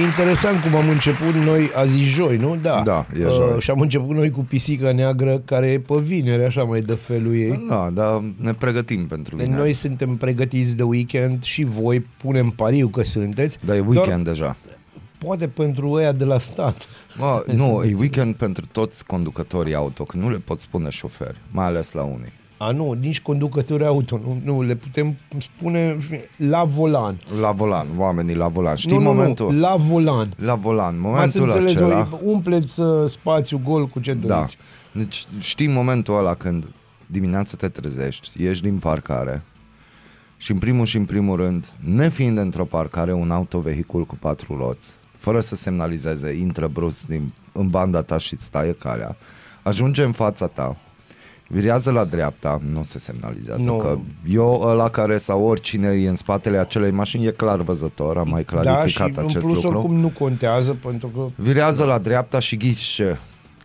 Interesant cum am început noi azi joi, nu? Da. Da, e joi. Uh, și am început noi cu pisica neagră care e pe vineri, așa mai dă felul ei. Da, dar ne pregătim pentru Deci vineri. noi suntem pregătiți de weekend și voi punem pariu că sunteți. Dar e weekend deja. Poate pentru ăia de la stat. Bă, nu, e weekend pentru toți conducătorii auto, că nu le pot spune șoferi, mai ales la unii. A, nu, nici conducători auto, nu, nu le putem spune la volan. La volan, oamenii la volan. Știi nu, nu, momentul? nu, la volan. La volan, Ați momentul înțeles, acela. voi umpleți uh, spațiu gol cu ce Da. doriți. Deci știi momentul ăla când dimineața te trezești, ieși din parcare și în primul și în primul rând, nefiind într-o parcare un autovehicul cu patru roți, fără să semnalizeze, intră brusc din, în banda ta și îți taie calea, ajunge în fața ta, virează la dreapta, nu se semnalizează, Nu. că eu ăla care sau oricine e în spatele acelei mașini e clar văzător, am mai Da, și clarificat în acest plus lucru. oricum nu contează pentru că Virează la dreapta și ghici ce?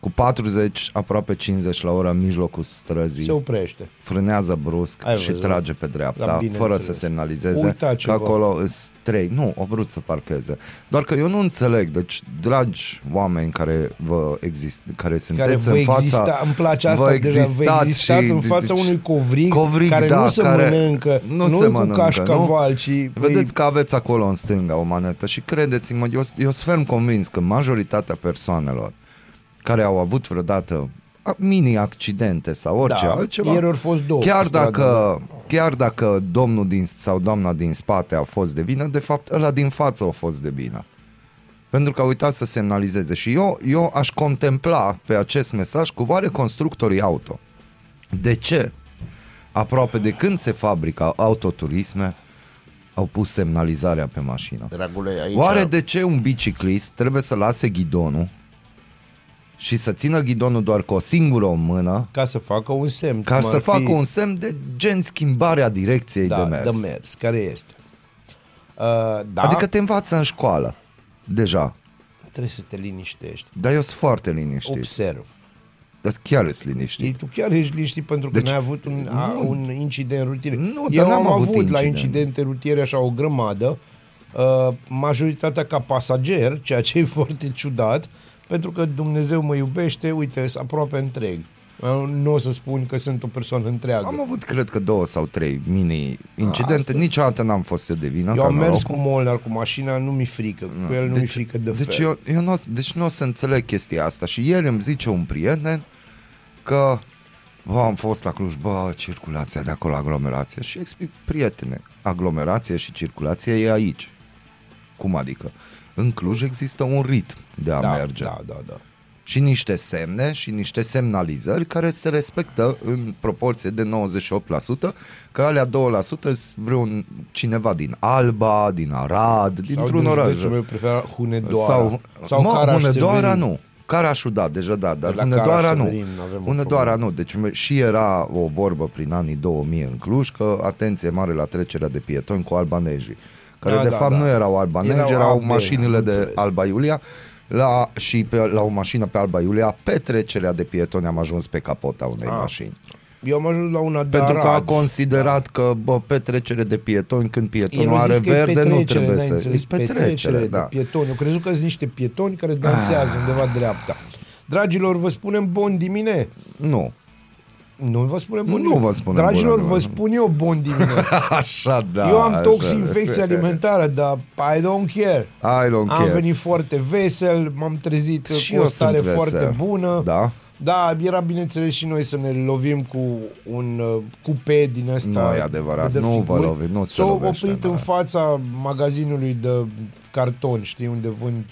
Cu 40, aproape 50 la oră în mijlocul străzii. se oprește. Frânează brusc Ai și văzut. trage pe Da, dreapta, bine fără înțeles. să semnalizeze Uita că ceva. acolo îs trei. Nu, au vrut să parcheze. Doar că eu nu înțeleg. Deci, dragi oameni care vă exist, care Care sunteți vă în fața... exista, îmi place asta, vă deja, vă existați existați și- în fața deci- unui covrig, Covrig, care da, nu se care mănâncă, nu nu, se cu mănâncă, cașcaval, ci... Vedeți că aveți acolo în stânga o manetă și credeți-mă, eu, eu sunt ferm convins că majoritatea persoanelor care au avut vreodată a- mini-accidente sau orice da, altceva, ieri au fost două. chiar pe stradă. dacă, chiar dacă domnul din, sau doamna din spate a fost de vină, de fapt ăla din față a fost de vină. Pentru că a uitat să semnalizeze. Și eu, eu aș contempla pe acest mesaj cu oare constructorii auto. De ce? Aproape de când se fabrică autoturisme, au pus semnalizarea pe mașină. Dragule, aici... Oare de ce un biciclist trebuie să lase ghidonul și să țină ghidonul doar cu o singură mână Ca să facă un semn. ca cum să ar facă fi- un semn de gen schimbarea direcției da, de mers? de mers, care este. Uh, da, Adică te învață în școală, deja. trebuie să te liniștești. Dar eu sunt foarte liniștit. Observ. Dar chiar sunt liniștit. Ei, tu chiar ești liniștit pentru că Deci- n-ai avut un, a, Nu. un incident rutier. Nu, Eu dar n-am am avut avut la incident. incidente rutiere așa o grămadă, uh, majoritatea ca pasager, ceea ce e foarte ciudat, pentru că Dumnezeu mă iubește, uite, sunt aproape întreg. Uh, Nu o să spun că sunt o persoană întreagă. Am avut, cred că, două sau trei mini-incidente. Asta- Niciodată n-am fost eu de vină. Eu ca am mers cu norocul. Molnar cu mașina, nu mi frică. Cu el nu mi frică de deci fel. eu, eu nu, deci nu o să înțeleg chestia asta. Și ieri îmi zice un prieten că bă, am fost la Cluj, bă, circulația de acolo, aglomerație. Și explic, prietene, aglomerație și circulație e aici. Cum adică? În Cluj există un ritm de a da, merge. da, da, da. și niște semne și niște semnalizări care se respectă în proporție de 98%, că alea 2% sunt vreun cineva din Alba, din Arad, dintr-un din oraș. județul meu preferat, Hunedoara. Sau, sau mă, Caraș Hunedoara Severin. nu. Carașul da, deja da, dar La Hunedoara Caraș nu. Severin avem o Hunedoara problemă. nu. Deci și era o vorbă prin anii 2000 în Cluj că atenție mare la trecerea de pietoni cu albanezii. Care Da, de da, fapt da. nu erau albanezi, Erau erau, albeni, mașinile am de înțeles. Alba Iulia la, și pe, la o mașină pe Alba Iulia, pe trecerea de pietoni am ajuns pe capota unei Ah, mașini. Eu am ajuns la una de Pentru că a Arad. considerat că bă, pe trecere de pietoni, când El pietonul a are zis că e verde, nu petrecere, trebuie n-ai să... înțeles, E petrecere, petrecere da. de pietoni. Eu crezut că sunt niște pietoni care dansează undeva dreapta. Dragilor, vă spunem bon dimine. Nu. Nu vă spunem bon Nu dimine. vă spunem Dragilor, bună vă dimineață. spun eu bon dimine. Așa, da. eu am așa. toxinfecție alimentară, dar I don't care. I don't Am care. venit foarte vesel, m-am trezit Și cu o eu stare sunt vesel. foarte bună. Da. Da, era bineînțeles și noi să ne lovim cu un uh, cupe din ăsta. Nu e adevărat, de nu vă figuri. lovi- nu se S-au lovește, oprit da. în fața magazinului de carton, știi, unde vând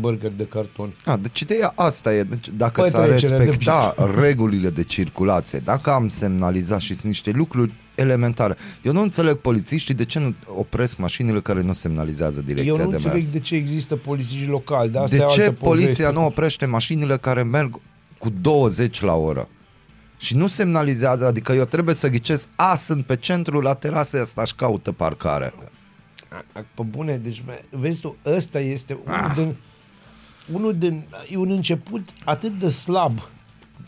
burger de carton. A, deci ideea asta e, deci dacă s-ar Petrecerea de respecta regulile de circulație, dacă am semnalizat și sunt niște lucruri elementare. Eu nu înțeleg polițiștii de ce nu opresc mașinile care nu semnalizează direcția Eu nu de înțeleg mers. de ce există polițiști locali, dar asta De e ce altă poliția poveste. nu oprește mașinile care merg cu 20 la oră? Și nu semnalizează, adică eu trebuie să ghicesc, a, sunt pe centru la terasă asta și caută parcare. A- a- Pe bune, deci ve- vezi tu, ăsta este unul Ah. din, unul din, e un început atât de slab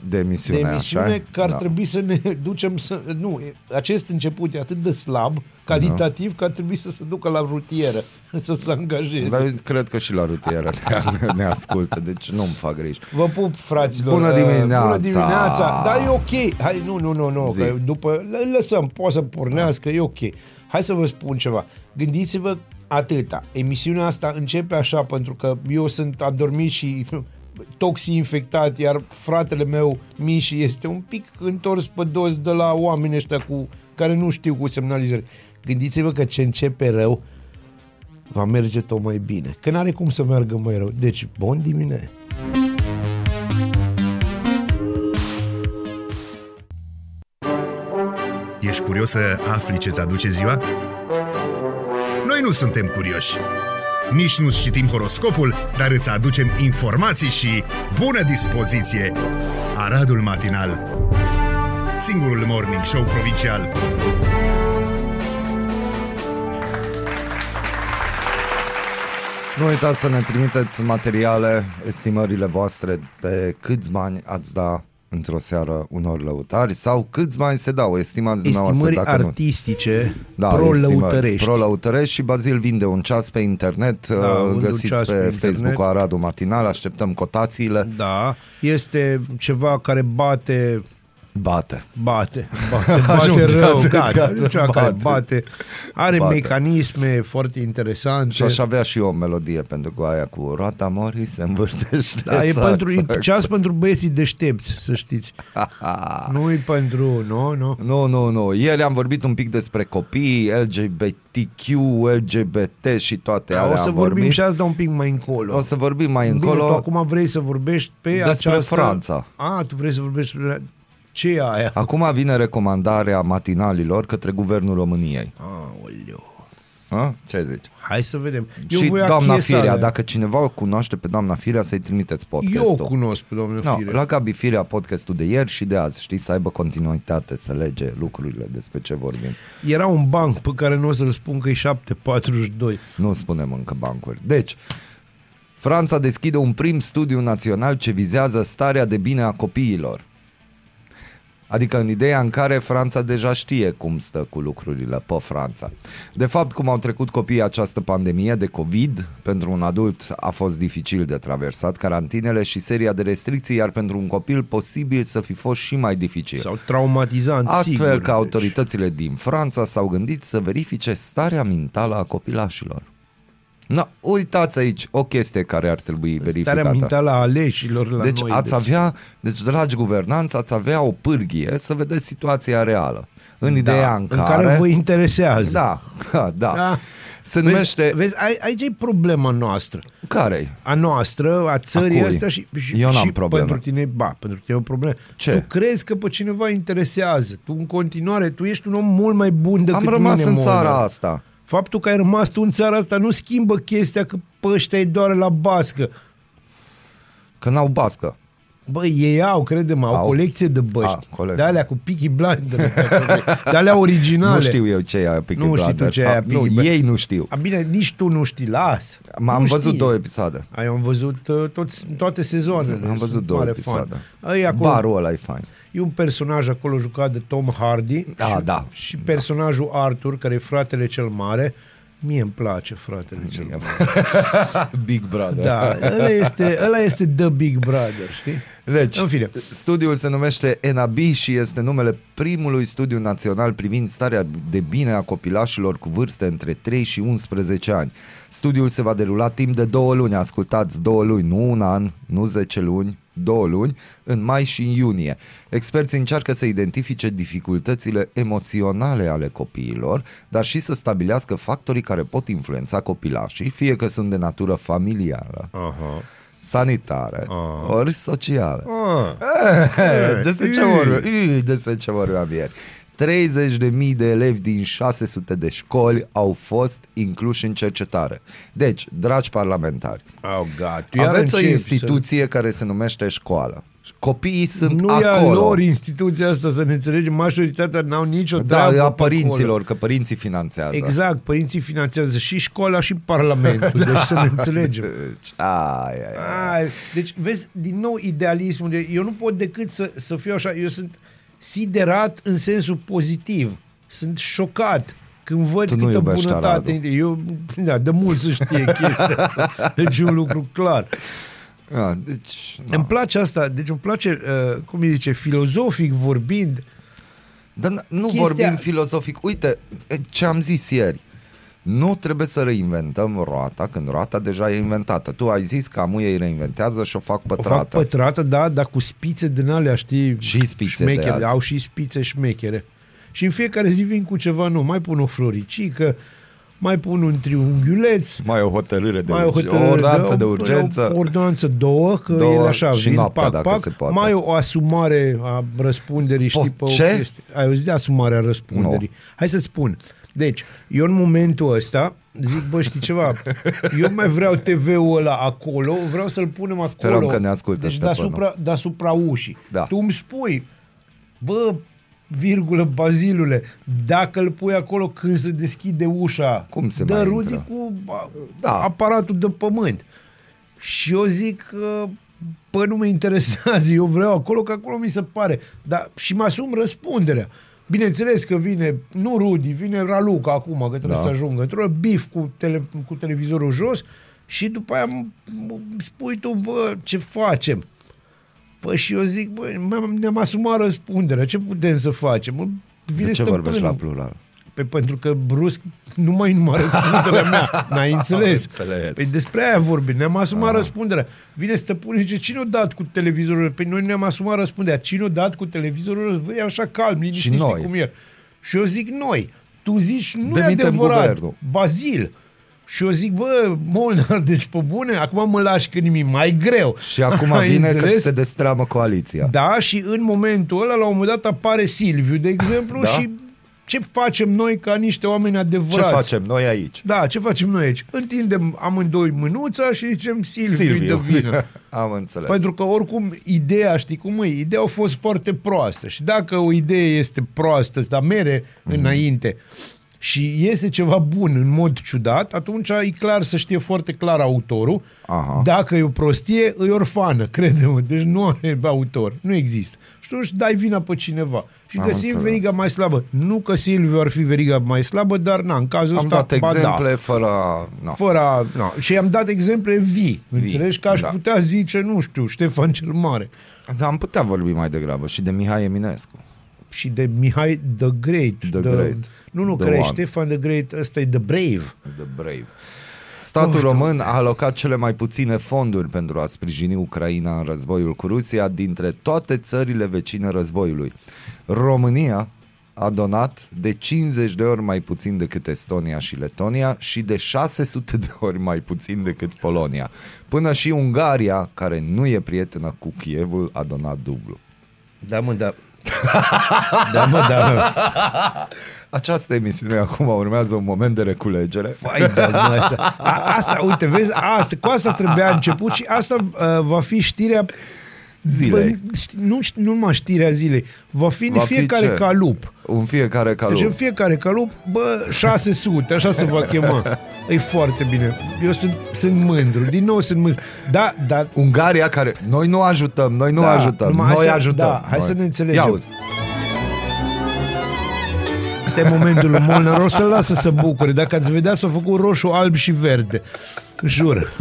De de emisiune, emisiune așa? că ar Da. trebui să ne ducem să... Nu, e- acest început e atât de slab, calitativ, că ar trebui să se ducă la rutieră, să se angajeze. Dar eu cred că și la rutieră ne, ne ascultă, deci nu-mi fac griji. Vă pup, fraților. Bună Uh, dimineața! Bună dimineața! Dar e ok. Hai, nu, nu, nu, nu. Zi. Că după, îl lăsăm, poate să pornească, e ok. Hai să vă spun ceva. Gândiți-vă atâta. Emisiunea asta începe așa pentru că eu sunt adormit și toxi infectat, iar fratele meu, Miși, este un pic întors pe dos de la oamenii ăștia cu, care nu știu cu semnalizări. Gândiți-vă că ce începe rău va merge tot mai bine. Că n-are cum să meargă mai rău. Deci, bun dimineața! Ești curios să afli ce-ți aduce ziua? Noi nu suntem curioși. Nici nu citim horoscopul, dar îți aducem informații și bună dispoziție. Aradul Matinal Singurul morning show provincial. Nu uitați să ne trimiteți materiale, estimările voastre pe câți bani ați da într-o seară unor lăutari sau câți bani se dau, estimați dumneavoastră Estimări dacă nu. artistice Da, pro-lăutărești. Pro-lăutărești și Bazil vinde un ceas pe internet, Da, da, vând un găsiți ceas pe, pe pe internet. Facebook-ul Aradu Matinal, așteptăm cotațiile. Da, este ceva care bate Bate. bate, bate, bate Ajunge rău, atât, gata, gata, ceva bate. care bate, are Bate. mecanisme foarte interesante. Și aș avea și eu o melodie pentru că aia cu roata morii se învârtește. da, e Exact, pentru e exact. ceas pentru băieții deștepți, să știți. Nu e pentru, nu, nu. Nu, nu, nu. Ieri am vorbit un pic despre copii, LGBTQ, LGBT și toate Da, alea o să am vorbim vorbit. și asta un pic mai încolo. O să vorbim mai Bine, încolo. tu acum vrei să vorbești pe Despre această... Franța. A, tu vrei să vorbești despre... Ce e aia? Acum vine recomandarea matinalilor către Guvernul României. Aoleu. A? Ce zici? Hai să vedem. și voi doamna achiesa Firea, alea. dacă cineva o cunoaște pe doamna Firea, să-i trimiteți Eu podcastul. o cunosc pe doamna No, Firea. la Gabi Firea podcastul de ieri și de azi, știi, să aibă continuitate, să lege lucrurile despre ce vorbim. Era un banc pe care nu o să-l spun că e 742. Nu spunem încă bancuri. Deci, Franța deschide un prim studiu național ce vizează starea de bine a copiilor. Adică în ideea în care Franța deja știe cum stă cu lucrurile pe Franța. De fapt, cum au trecut copiii această pandemie de COVID, pentru un adult a fost dificil de traversat carantinele și seria de restricții, iar pentru un copil posibil să fi fost și mai dificil. Sau traumatizant, Astfel sigur. că autoritățile din Franța s-au gândit să verifice starea mentală a copilașilor. No, uitați aici o chestie care ar trebui Deci, verificată. starea mentală a aleșilor la deci noi. ați avea, deci dragi guvernanți, ați avea o pârghie să vedeți situația reală. În ideea da, în, în care vă interesează. Da, da, da. Da. Se Vezi, numește... vezi ai, aici e problema noastră. Care A noastră, a țării A cui? astea și, și, Eu n-am și probleme. pentru tine, ba, pentru tine e o problemă. Ce? Tu crezi că pe cineva interesează. Tu în continuare, tu ești un om mult mai bun decât Am rămas mine, în Monar. țara asta. Faptul că ai rămas tu în țara asta nu schimbă chestia că pe ăștia îi doare la bască. Că n-au bască. Băi, ei au, crede-mă, au, Au. colecție de băști. A, colec- de alea cu Peaky Blinders. de alea originale. Nu știu eu ce e aia Peaky Nu știi tu Blinders. ce e aia Nu, Peaky Blinders. ei nu știu. A, bine, nici tu nu știi, las. M-am Nu văzut știi. două episoade. Ai, am văzut uh, toți, toate sezoanele. Am văzut Sunt două mare episoade. Fan. Ai acolo, Barul ăla e fain. E un personaj acolo jucat de Tom Hardy. Da, și, da. Și personajul Arthur, care e fratele cel mare. Mie îmi place fratele cel mare. Big Brother. Da, ăla este, ăla este The Big Brother, știi? Deci, În fine. studiul se numește ENABI și este numele primului studiu național privind starea de bine a copilașilor cu vârste între 3 și 11 ani. Studiul se va derula timp de două luni, ascultați, două luni, nu un an, nu 10 luni, două luni, în mai și în iunie. Experții încearcă să identifice dificultățile emoționale ale copiilor, dar și să stabilească factorii care pot influența copilașii, fie că sunt de natură familială, Aha. Sanitară, Ah. ori socială. Ah. Eh, Despre ce vorbim? Ih, Despre ce vorbeam ieri. 30.000 de elevi din 600 de școli au fost incluși în cercetare. Deci, dragi parlamentari, Oh, God. Tu iar aveți o începi instituție care se numește școală. Copiii Să... sunt Nu e a acolo. lor instituția asta, să ne înțelegem. Majoritatea n-au nicio da, treabă a pe părinților, acolo. că părinții finanțează. Exact, părinții finanțează și școala și parlamentul, deci să ne înțelegem. Deci, ai, ai, ai. Ai, deci, vezi, din nou idealismul. De, eu nu pot decât să, să fiu așa. Eu sunt siderat în sensul pozitiv. Sunt șocat când văd Tu nu câtă iubești bunătate. Aradul. Eu, da, de mult să știe chestia asta. Deci e un lucru clar. Ah, deci, Da. Îmi place asta, deci îmi place, uh, cum îi zice, filozofic vorbind, Dar n- nu Chestia- vorbim filozofic. Uite, ce am zis ieri. Nu trebuie să reinventăm roata când roata deja e inventată. Tu ai zis că amuiei reinventează și o fac o fac pătrată. pătrată, da, dar cu spițe din alea, știi? Și spițe de șmechere, azi. Au și spițe șmechere. Și în fiecare zi vin cu ceva nou. Mai pun o floricică, mai pun un triunghiuleț, mai o hotărâre de mai o, urgență, hotărâre, o ordonanță de o- urgență. O ordonanță două, că Două el așa și vin, noaptea, pac, dacă pac, se poate. mai o asumare a răspunderii, știi, Pof, pe o ce? chestie. Ai auzit de asumarea răspunderii. Nu. Hai să-ți spun. Deci, eu în momentul ăsta zic, bă, știi ceva, eu nu mai vreau TV-ul ăla acolo, vreau să-l punem acolo. Sperăm că ne ascultă Deci Ștefănu. deasupra, deasupra ușii. Da. Tu îmi spui, bă, virgulă, Bazilule, dacă îl pui acolo când se deschide ușa, Cum se dă mai Rudi intră? cu a, Da. aparatul de pământ. Și eu zic că Păi nu mă interesează, eu vreau acolo, că acolo mi se pare. Dar și mă asum răspunderea. Bineînțeles că vine, nu Rudi, vine Raluca acum, că trebuie Da. să ajungă. Într-o bif cu, tele, cu televizorul jos și după aia m- m- spui tu, bă, ce facem? Păi și eu zic, bă, m-am- ne-am asumat răspunderea, ce putem să facem? Mă, Vine De ce stăpânul. vorbești la plural? Pe, pentru că brusc nu mai numai răspunderea mea. N-ai înțeles? Am înțeles. Păi despre aia vorbim. Ne-am asumat Ah. răspunderea. Vine stăpânul și zice, cine a dat cu televizorul? Păi noi ne-am asumat răspunderea. Cine a dat cu televizorul? E așa calm, liniștit, Și noi. știi cum e. Și eu zic noi. Tu zici, nu e Demitem adevărat. guvernul. Bazil. Și eu zic, bă, Molnar, deci pe bune, acum mă lași că nimic mai greu. Și acum Ai vine că înțeles? se destramă coaliția. Da, și în momentul ăla, la un moment dat, apare Silviu, de exemplu, Da? și ce facem noi ca niște oameni Ce adevărați? facem noi aici? Da, ce facem noi aici? Întindem amândoi mânuța și zicem Silviu, Silviu. Silviu. de vină. Am înțeles. Pentru că oricum ideea, știi cum e? Ideea a fost foarte proastă și dacă o idee este proastă, dar mere Mhm. mm. înainte și iese ceva bun în mod ciudat, atunci e clar să știe foarte clar autorul. Aha. Dacă e o prostie, e orfană, crede-mă. Deci nu are autor, nu există. Și atunci dai vina pe cineva. Și Am găsim înțeles. veriga mai slabă. Nu că Silviu ar fi veriga mai slabă, dar na, în cazul Am ăsta, dat ba exemple da. fără... No. Fără a, na. Și am dat exemple vii. Înțelegi că aș da. putea zice, nu știu, Ștefan cel Mare. Dar am putea vorbi mai degrabă și de Mihai Eminescu. Și de Mihai the Great. The Great. Nu, nu, The care e one. Ștefan the Great, ăsta e The Brave. The Brave. Statul Of, român a alocat cele mai puține fonduri pentru a sprijini Ucraina în războiul cu Rusia dintre toate țările vecine războiului. România a donat de 50 de ori mai puțin decât Estonia și Letonia și de 600 de ori mai puțin decât Polonia. Până și Ungaria, care nu e prietenă cu Kievul, a donat dublu. Da, mă, da. Da, mă, da. Această emisiune acum urmează un moment de reculegere. Vai de mă, asta. A, asta, uite, vezi, asta, cu asta trebuia început și asta uh, va fi știrea Zilei. Bă, ști- nu, ști- nu numai știrea zilei. Va fi în Va fi fiecare ce? calup. În fiecare calup. Deci în fiecare calup, bă, 600, așa se va chema. E foarte bine. Eu sunt, sunt mândru. Din nou sunt mândru. Da, da, Ungaria care... Noi nu ajutăm, noi nu Da, ajutăm, numai noi hai să- ajutăm. da, hai noi. să ne înțelegem. Ia uzi. Asta e momentul lui Molnar. O să-l lasă să bucure. Dacă ați vedea, s-a făcut roșu, alb și verde. Jur.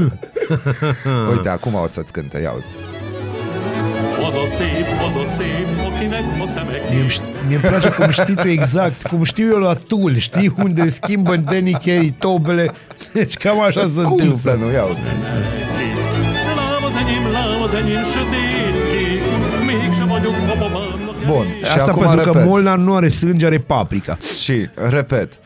Uite, acum o să-ți cânte, ia uzi mi îmi place cum știi tu exact, cum știu eu la Tul, știi unde schimbă în Danny Carey tobele, deci cam așa se cum să nu iau? Bun. Asta acum pentru repet. că Molnar nu are sânge, are paprika. Și, repet,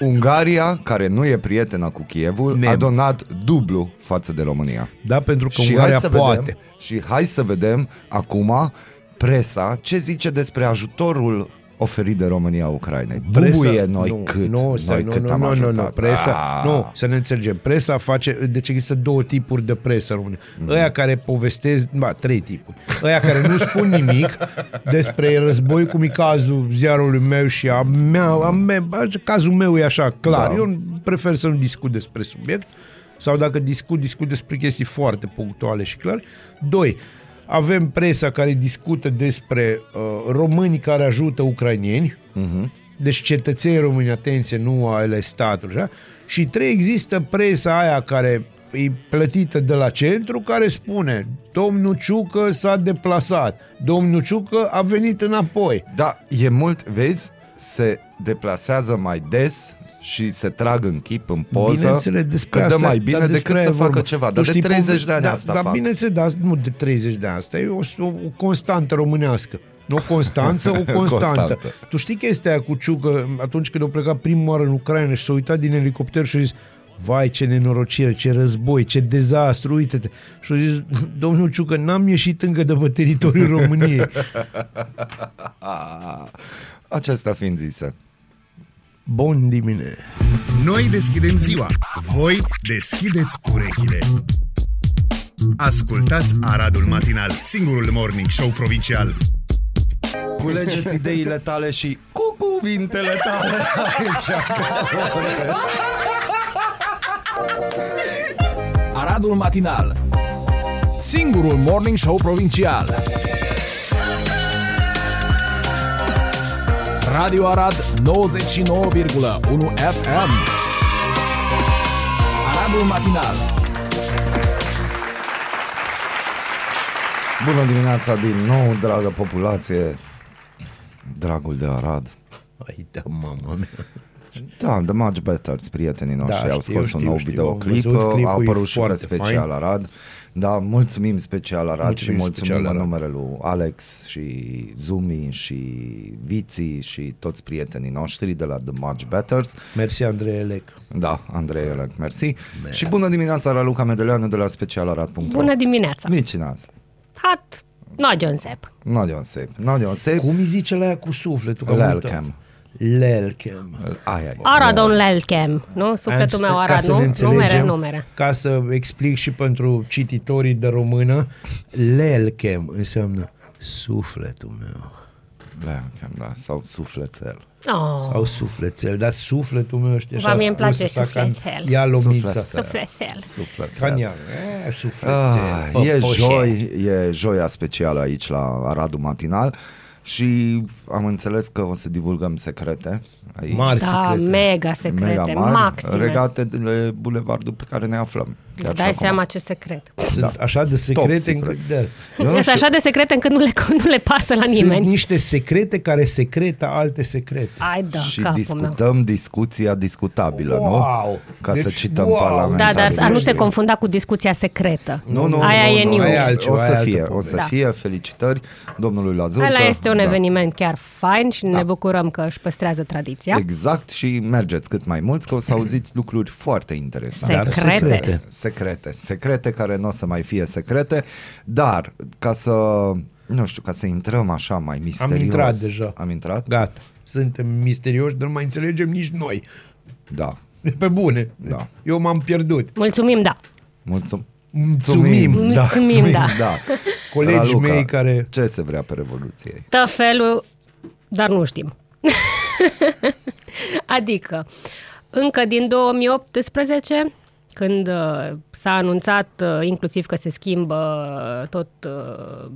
Ungaria, care nu e prietena cu Kievul, Nem. a donat dublu față de România. Da, pentru că și Ungaria hai să poate. vedem, și hai să vedem acum presa ce zice despre ajutorul oferit de România Ucrainei. Bubuie noi nu, cât, nu, stai, noi nu, cât nu, am nu, nu, ajutat. nu, presa, Ah. nu, să ne înțelegem. Presa face, deci există două tipuri de presă română. Mm. Ăia care povestesc, ba, trei tipuri. Ăia care nu spun nimic despre război, cum e cazul ziarului meu și a mea, a mea cazul meu e așa, clar. Da. Da. Eu prefer să nu discut despre subiect sau dacă discut, discut despre chestii foarte punctuale și clare. Doi, avem presa care discută despre uh, români care ajută ucrainieni, uh-huh. deci cetățenii români, atenție, nu ale statului, așa? și trei, există presa aia care e plătită de la centru, care spune domnul Ciucă s-a deplasat, domnul Ciucă a venit înapoi. Da, e mult, vezi, se deplasează mai des și se trag în chip, în poză, Bineînțeles, despre că asta, dă mai bine dar decât despre să aia e facă vorba. ceva. Tu Dar de știi, 30 de ani da, asta Dar fac. bineînțeles, dar nu de 30 de ani, asta e o, o, o constantă românească. Nu o constanță, o constantă. Constantă. tu știi chestia aia cu Ciucă, atunci când au plecat prima oară în Ucraina și s-a uitat din elicopter și a zis Vai, ce nenorocire, ce război, ce dezastru, uite-te. Și a zis, domnul Ciucă, n-am ieșit încă de pe teritoriul României. Ah, Acesta fiind zisă. Bun dimine. Noi deschidem ziua, voi deschideți urechile. Ascultați Aradul Matinal, singurul morning show provincial. Culegeți ideile tale și cu cuvintele tale aici. Aradul Matinal Singurul Morning Show Provincial Radio Arad 99,1 FM Aradul Matinal Bună dimineața din nou, dragă populație, dragul de Arad. Ai da, mama mea. Da, The Much Better, prietenii noștri Da, au știu, scos știu, un nou știu, videoclip, am văzut clipul, a e apărut și pe foarte special fain. Arad. Da, mulțumim special Arad Mulțumim și mulțumim special în Arad. numele lui Alex și Zumi și Viții și toți prietenii noștri de la The Much Betters. Mersi, Andrei Elec. Da, Andrei Elec, mersi. Și bună dimineața la Luca Medeleanu de la specialarad.ro. Bună dimineața! Nici n-azi. Hat, no John Sepp. Not John Sape. Not John Sape. Cum îi zice la aia cu sufletul? Că am Lelkem. uitat. Lelkem. Aia e. Arad on Lelkem, nu? Sufletul meu Ca Arad, să ne nu? înțelegem, Numere, numere. Ca să explic și pentru cititorii de română, Lelkem înseamnă sufletul meu. Lelkem, da, sau sufletel. Oh, Sau sufletel, dar sufletul meu știi Va, mie îmi place o să fac ca- sufletel. Ia lomița. Sufletel. sufletel. Sufletel. Ca în ea. E, sufletel. Ah, e păpoșe. joi, e joia specială aici la Aradul Matinal și am înțeles că o să divulgăm secrete aici. Mari Da, secrete. mega secrete, mega mari, maxime. regate de bulevardul pe care ne aflăm. Chiar Îți și dai acum. seama ce secret. Sunt Da. așa de secrete secret. încât... Da. Eu nu Sunt știu- așa de secrete încât nu le, nu le pasă la Sunt nimeni. niște secrete care secretă alte secrete. Ai da, și capul meu. discutăm discuția discutabilă, Wow! nu? Ca Deci, să cităm wow! parlamentarii. Da, dar a nu se noștri. confunda cu discuția secretă. Nu, nu, Aia nu, e nu, new. aia e altceva, o să aia e fie, altă o să poveste. fie felicitări domnului Lazur. Ăla că- este un da. eveniment chiar fain și ne bucurăm că își păstrează tradiția. Exact și mergeți cât mai mulți că o să auziți lucruri foarte interesante. Dar Secrete. secrete. Secrete, secrete care nu o să mai fie secrete, dar ca să, nu știu, ca să intrăm așa mai misterios. Am intrat deja. Am intrat? Gata. Suntem misterioși, dar nu mai înțelegem nici noi. Da. Pe bune. Da. Eu m-am pierdut. Mulțumim, da. Mulțum- Mulțumim. Mulțumim, da. da. Colegii Raluca, mei care... Ce se vrea pe Revoluție? Tot felul, dar nu știm. adică, încă din 2018, când uh, s-a anunțat uh, inclusiv că se schimbă tot, uh,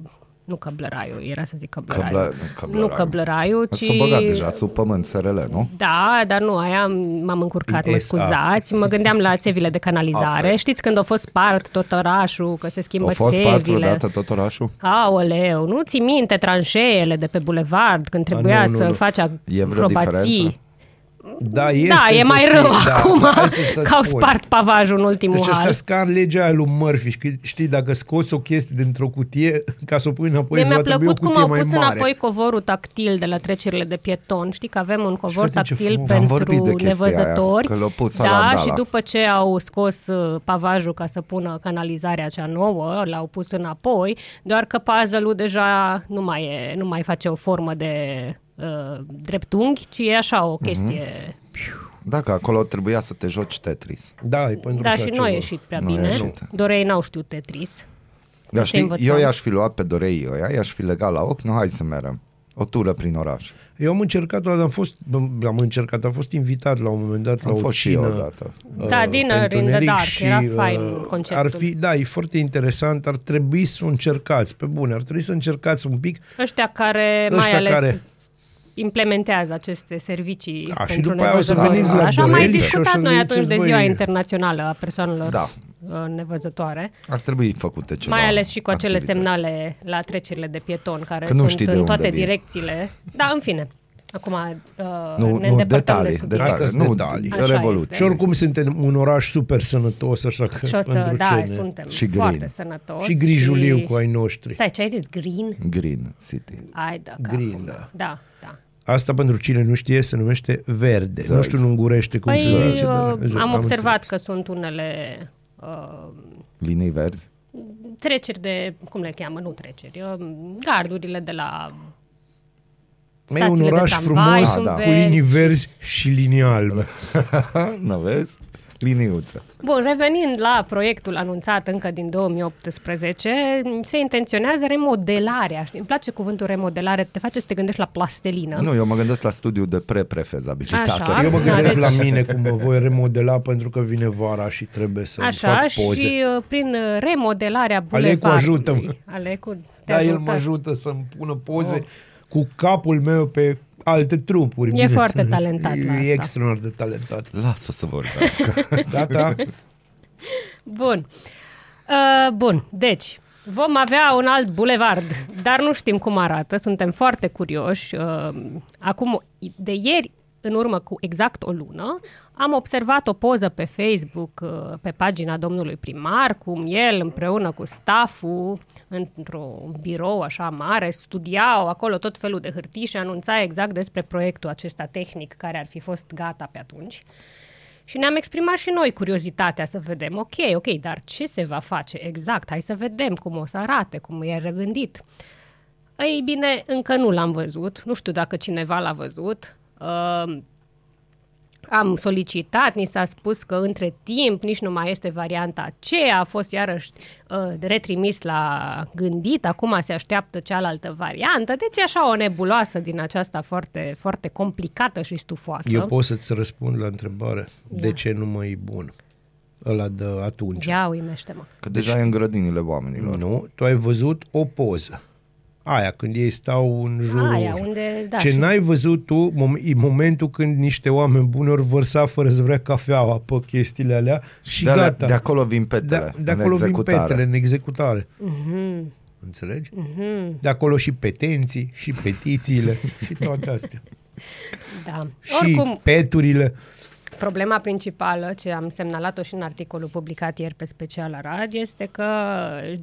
nu căblăraiul, era să zic căblăraiul. Căblă- căblăraiul. Nu căblăraiul, ci... S-a băgat deja sub pământ SRL, nu? Da, dar nu, aia m-am încurcat, mă SA. scuzați. Mă gândeam la țevile de canalizare. Afer. Știți când a fost spart tot orașul, că se schimbă A fost țevile? spart vreodată tot orașul? Aoleu, nu ți minte tranșeele de pe bulevard când trebuia nu, nu, să nu. faci E vreo diferență? acrobații? Da, este, da, e să mai știi, rău da, acum hai să- să că au spun. spart pavajul în ultimul Deci hal. ăștia ca în legea aia lui Murphy, știi- știi, dacă scoți o chestie dintr-o cutie, ca să o pui înapoi, Mie îți mi-a va trebui o plăcut cum cutie au mai pus mare. înapoi covorul tactil de la trecerile de pieton. Știi că avem un covor uite ce tactil frumos. Am vorbit de pentru chestia aia, nevăzători. că l-au pus da, Alandala. și după ce au scos uh, pavajul ca să pună canalizarea cea nouă, l-au pus înapoi, doar că puzzle-ul deja nu mai, e, nu mai face o formă de uh, dreptunghi, ci e așa Mhm. o chestie... Dacă acolo trebuia să te joci Tetris. Da, e pentru Da, așa și nu ceva. a ieșit prea Nu a bine. ieșit. Dorei n-au știut Tetris. Dar Se știi, învăța. eu i-aș fi luat pe dorei ăia, i-aș fi legat la ochi, nu, hai să merem. O tură prin oraș. Eu am încercat, am fost, am încercat, am fost invitat la un moment dat la Am o fost și eu cină. odată. Da, uh, Dinner pe in the întuneric Dark, era fain uh, conceptul. Ar fi, da, e foarte interesant, ar trebui să o încercați, pe bune, ar trebui să încercați un pic. Ăștia care Ăștia mai ales care- implementează aceste servicii Da, și pentru după aia o să nevăzători. veniți la Așa am mai Dorel și o să discutat ne noi atunci de ziceți, ziua băi, internațională a persoanelor Da. uh, nevăzătoare, Ar trebui făcute ceva. mai ales și cu acele activități. semnale la trecerile de pieton care Că nu sunt știi de în unde toate vin. direcțiile. Da, în fine. Acum uh, Nu, ne nu, îndepărtăm detalii, de subiect. detalii, Astea sunt nu, detalii. Așa revoluție. Și oricum suntem un oraș super sănătos, așa că Și o să, pentru da, ce ne- suntem Și foarte green. sănătoși. Și grijuliu cu ai noștri. Stai, ce ai zis? Green? Green City. Ai da Green, capul da. meu. Da, da. Asta pentru cine nu știe se numește verde. Zări. Nu știu în ungurește cum se Păi, zice. uh, dar- am observat înțeles. că sunt unele uh, Linii verzi. treceri de, cum le cheamă, nu treceri, uh, gardurile de la Mai e un stațiile de oraș tramvai frumos sunt da. cu verzi. linii verzi și linii albe. nu vezi? Liniuță. Bun, revenind la proiectul anunțat încă din 2018, se intenționează remodelarea. Știi, Îmi place cuvântul remodelare, te face să te gândești la plastelină. Nu, eu mă gândesc la studiul de pre-prefezabilitate. Așa. Eu mă Da, gândesc deci- la mine cum mă voi remodela pentru că vine vara și trebuie să Așa, fac poze. și uh, prin uh, remodelarea Alecu, bulevardului. ajută-mă. Alecu, te Da, el ajută. mă ajută să-mi pună poze cu capul meu pe alte trupuri. E bineînțeles. foarte talentat la E asta. extraordinar de talentat. Lasă-o să vorbească. Gata? Bun. Uh, bun, deci, vom avea un alt bulevard, dar nu știm cum arată, suntem foarte curioși. Uh, acum, de ieri, în urmă cu exact o lună, am observat o poză pe Facebook, uh, pe pagina domnului primar, cum el împreună cu stafful, într-un birou așa mare, studiau acolo tot felul de hârtii și anunța exact despre proiectul acesta tehnic care ar fi fost gata pe atunci. Și ne-am exprimat și noi curiozitatea să vedem, ok, ok, dar ce se va face exact? Hai să vedem cum o să arate, cum e regândit. Ei bine, încă nu l-am văzut, nu știu dacă cineva l-a văzut. Uh, am solicitat, ni s-a spus că între timp nici nu mai este varianta aceea, a fost iarăși uh, retrimis la gândit, acum se așteaptă cealaltă variantă, deci e așa o nebuloasă din aceasta foarte, foarte complicată și stufoasă. Eu pot să-ți răspund la întrebare. De Ia. ce nu mai e bun? Ăla de atunci. Ia uimește-mă. Că deja e în grădinile oamenilor. Nu, tu ai văzut o poză. Aia, când ei stau în jurul... Aia, unde, da, Ce și- n-ai văzut tu, mom- e momentul când niște oameni buni ori vărsa fără să vrea cafeaua pe chestiile alea și de, alea- gata. de acolo vin petele. de, de în acolo vin executare. petele în executare. Mhm. Înțelegi? Mhm. De acolo și petenții, și petițiile, și toate astea. Da. Și Oricum, peturile. Problema principală, ce am semnalat-o și în articolul publicat ieri pe Special Arad, este că,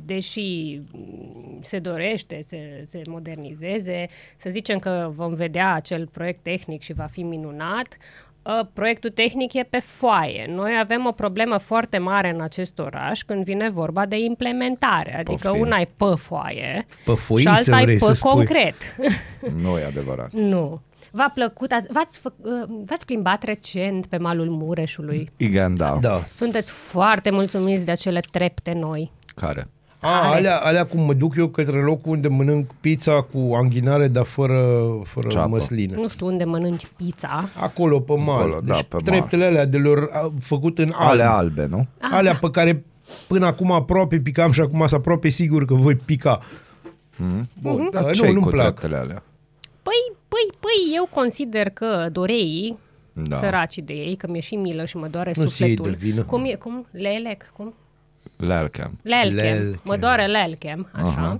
deși mm, se dorește să se modernizeze, să zicem că vom vedea acel proiect tehnic și va fi minunat, ă, proiectul tehnic e pe foaie. Noi avem o problemă foarte mare în acest oraș când vine vorba de implementare. Adică Poftim. una e pe foaie Pe și foiță alta e vrei pe să spui. concret. Nu e adevărat. Nu. V-a plăcut? Ați, v-ați, fă, uh, v-ați plimbat recent pe malul Mureșului? Igen, da. Da. Sunteți foarte mulțumiți de acele trepte noi. Care? A, Care? alea, alea cum mă duc eu către locul unde mănânc pizza cu anghinare, dar fără, fără Ceapă. măsline. Nu știu unde mănânci pizza. Acolo, pe mal. Acolo, da, deci pe mal. treptele alea de lor a, făcut în alb. Ale albe, nu? alea pe care până acum aproape picam și acum sunt aproape sigur că voi pica. Bun, dar Nu, ce nu-mi cu plac. treptele alea? Păi, păi, păi, eu consider că doreii, Da. da. săraci de ei, că mi-e și milă și mă doare Nu-ți iei sufletul. de vină. Cum e? Cum? Lelec? Cum? Lelchem. Lelchem. Lelchem. Mă doare lelchem, așa. Aha.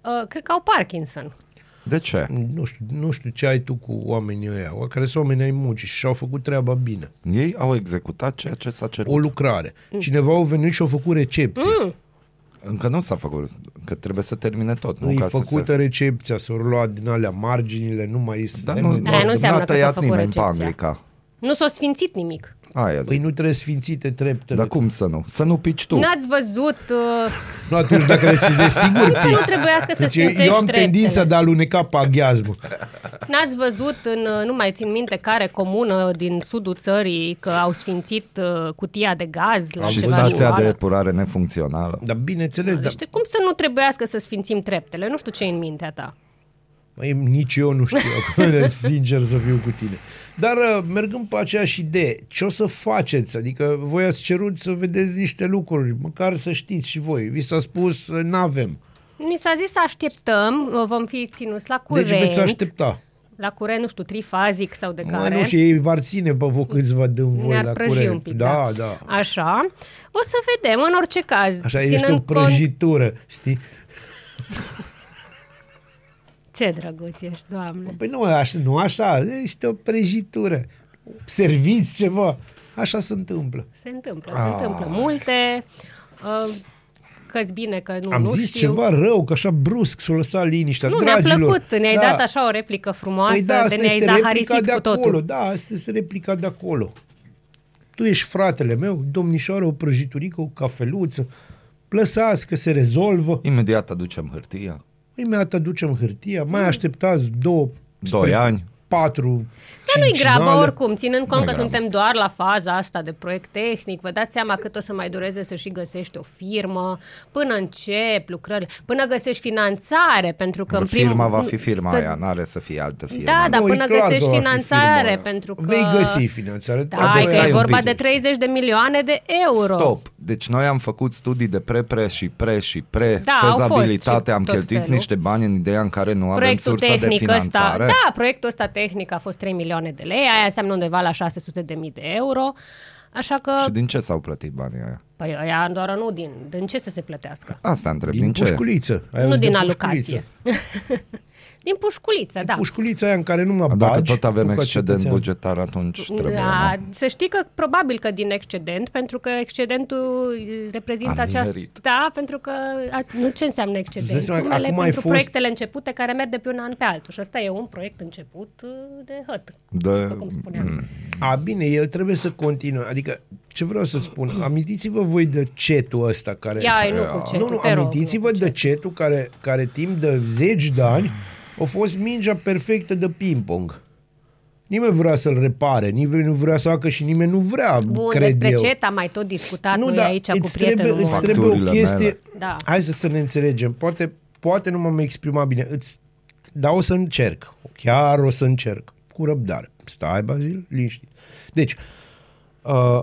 Uh, cred că au Parkinson. De ce? Nu știu, nu știu ce ai tu cu oamenii ăia, care sunt oameni ai muncii și și-au făcut treaba bine. Ei au executat ceea ce s-a cerut. O lucrare. Cineva au venit și au făcut recepție. Mm. Încă nu s-a făcut, că trebuie să termine tot. Nu? Nu e Ca să făcută se... recepția, s-au luat din alea marginile, nu mai este. Dar lemn nu, de- Aia nu înseamnă n-a că s-a tăiat făcut nimeni pe recepția. Anglica. Nu s-a sfințit nimic. Aia zic. Păi nu trebuie sfințite treptele. Dar cum să nu? Să nu pici tu. N-ați văzut... Uh, Nu atunci dacă le ții de sigur cum să pic. nu trebuiască să Deci sfințești eu am treptele? tendința de a aluneca pe aghiazmă. N-ați văzut în, uh, nu mai țin minte care comună din sudul țării, că au sfințit uh, cutia de gaz la și ceva stația școală? de epurare nefuncțională. Dar bineînțeles, dar Deci cum să nu trebuiască să sfințim treptele? Nu știu ce e în mintea ta. Băi, nici eu nu știu, acum, sincer să fiu cu tine. Dar uh, mergând pe aceeași idee, ce o să faceți? Adică voi ați cerut să vedeți niște lucruri, măcar să știți și voi. Vi s-a spus, uh, n-avem. Ni s-a zis să așteptăm, uh, vom fi ținuți la curent. Deci veți aștepta. La curent, nu știu, trifazic sau de Mă, care. nu știu, ei v-ar ține pe voi câțiva din voi Ne-ar la prăji curent. un pic, da, da. da. Așa. O să vedem, în orice caz. Așa, ținând ești o cont... prăjitură, știi? Ce drăguț ești, doamne. Păi nu așa, nu așa, ești o prăjitură. Serviți ceva. Așa se întâmplă. Se întâmplă, se întâmplă multe. Uh, că bine, că nu, Am nu zis știu. ceva rău, că așa brusc s-a lăsat liniștea. Nu, ne-a Dragilor, plăcut, ne-ai da. dat așa o replică frumoasă, Păi da, de asta ne-ai este replica zaharisit de cu acolo. totul. Da, asta este replica de acolo. Tu ești fratele meu, domnișoară, o prăjiturică, o cafeluță. Lăsați că se rezolvă. Imediat aducem hârtia. Imediat aducem hârtia. Mai așteptați două, Doi spre ani. patru, Dar nu-i grabă cincinale. oricum, ținând cont Nu-i că grabă. suntem doar la faza asta de proiect tehnic, vă dați seama cât o să mai dureze să și găsești o firmă, până încep lucrările, până găsești finanțare, pentru că în primul... firma va fi firma să- aia, n-are să fie altă firmă. Da, dar Nu, e până clar că găsești va fi finanțare, firma aia. pentru că... Vei găsi finanțare. Stai, Adevărat. că stai e un vorba pic. de 30 de milioane de euro. Stop. Deci noi am făcut studii de pre-pre și pre și Da, au fost pre-fezabilitate, și am tot cheltuit felul. niște bani în ideea în care nu avem Proiectul sursa de tehnic ăsta, finanțare. da, proiectul ăsta tehnic a fost 3 milioane de lei, aia înseamnă undeva la 600 de mii de euro, așa că, Și din ce s-au plătit banii aia? păi aia doar nu din, din ce să se plătească? Asta întreb, din, Din ce? pușculiță. Ai nu auzit de din pușculiță? alocație. din pușculiță, da. Pușculița aia în care nu mă Dacă bagi, tot avem tu ca excedent cetățean. bugetar, atunci trebuie, Da, nu? să știi că probabil că din excedent, pentru că excedentul uh, reprezintă Am această... nimerit. Da, pentru că a, nu ce înseamnă Îți dai excedent? seama că Sumele acum ai pentru fost- proiectele începute care merg de pe un an pe altul. Și ăsta e un proiect început uh, de hăt, De, după cum spuneam. A, bine, el trebuie să continue. Adică, ce vreau să spun, amintiți-vă voi de cetul ăsta care... Ia, ai, nu cu ce, nu, nu, te rog, amintiți-vă nu cu de ce. cetul care, care timp de zeci de ani a fost mingea perfectă de ping-pong. Nimeni vrea să-l repare, nimeni nu vrea să facă și nimeni nu vrea, Bun, cred despre eu. CET am mai tot discutat nu, noi dar aici cu îți prietenul trebuie, meu. îți trebuie o Facturile chestie... mele. Da. Hai să, să ne înțelegem. Poate, poate nu m-am exprimat bine. Îți, dar o să încerc. Chiar o să încerc. Cu răbdare. Stai, Bazil, liniștit. Deci, uh,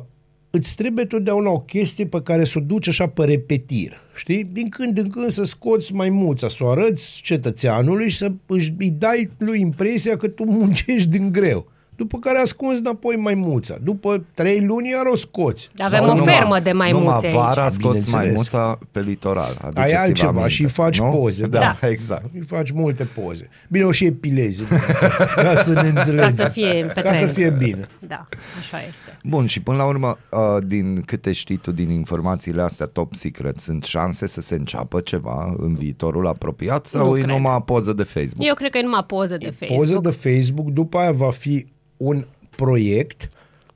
îți trebuie totdeauna o chestie pe care să o duci așa pe repetir. Știi? Din când în când să scoți maimuța, să o arăți cetățeanului și să își, îi dai lui impresia că tu muncești din greu. După care ascunzi înapoi maimuța. După trei luni iar o scoți. Avem Sau o numai- fermă de maimuțe Numai aici. vara scoți Bineînțeles. maimuța pe litoral. Aduceți-vă altceva aminte, și faci nu? poze, Da, da. exact. Îi faci multe poze. Bine, o și epilezi. ca să ne înțelegem. Ca să fie pe Ca să trend. fie bine. Da, așa este. Bun, și până la urmă, uh, din câte știi tu din informațiile astea top secret, sunt șanse să se înceapă ceva în viitorul apropiat sau Nu e cred. numai poză de Facebook? Eu cred că e numai poză de Facebook. Poză de Facebook, după aia va fi un proiect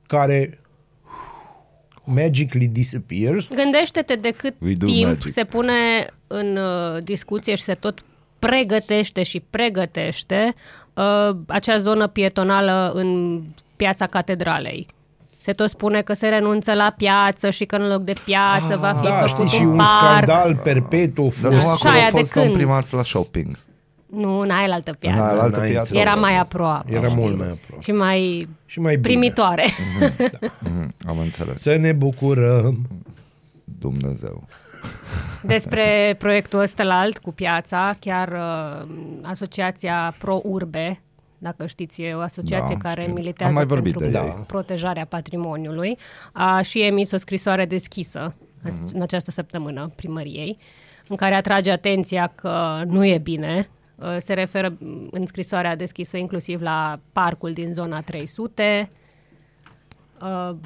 care magically disappears. Gândește-te de cât We do timp magic. se pune în uh, discuție și se tot pregătește și pregătește uh, acea zonă pietonală în piața catedralei. Se tot spune că se renunță la piață și că în loc de piață va fi Da, făcut știi, și un un parc. scandal perpetu. Dar fost. nu Așa, acolo aia au de fost când? comprimați la shopping. Nu, în aia altă În piață. altă înainte. piață. Era mai aproape. Era știi? mult mai aproape. Și mai, Și mai bine. primitoare. Mhm, Am înțeles. Să ne bucurăm. Dumnezeu. Despre proiectul ăsta la alt cu piața, chiar uh, Asociația Pro Urbe, dacă știți, e o asociație Da, care știu. militează Am mai vorbit pentru de ei. protejarea patrimoniului, a și emis o scrisoare deschisă Mhm. în această săptămână primăriei, în care atrage atenția că nu e bine Uh, Se referă mm, în scrisoarea deschisă inclusiv la parcul din zona 300. Uh,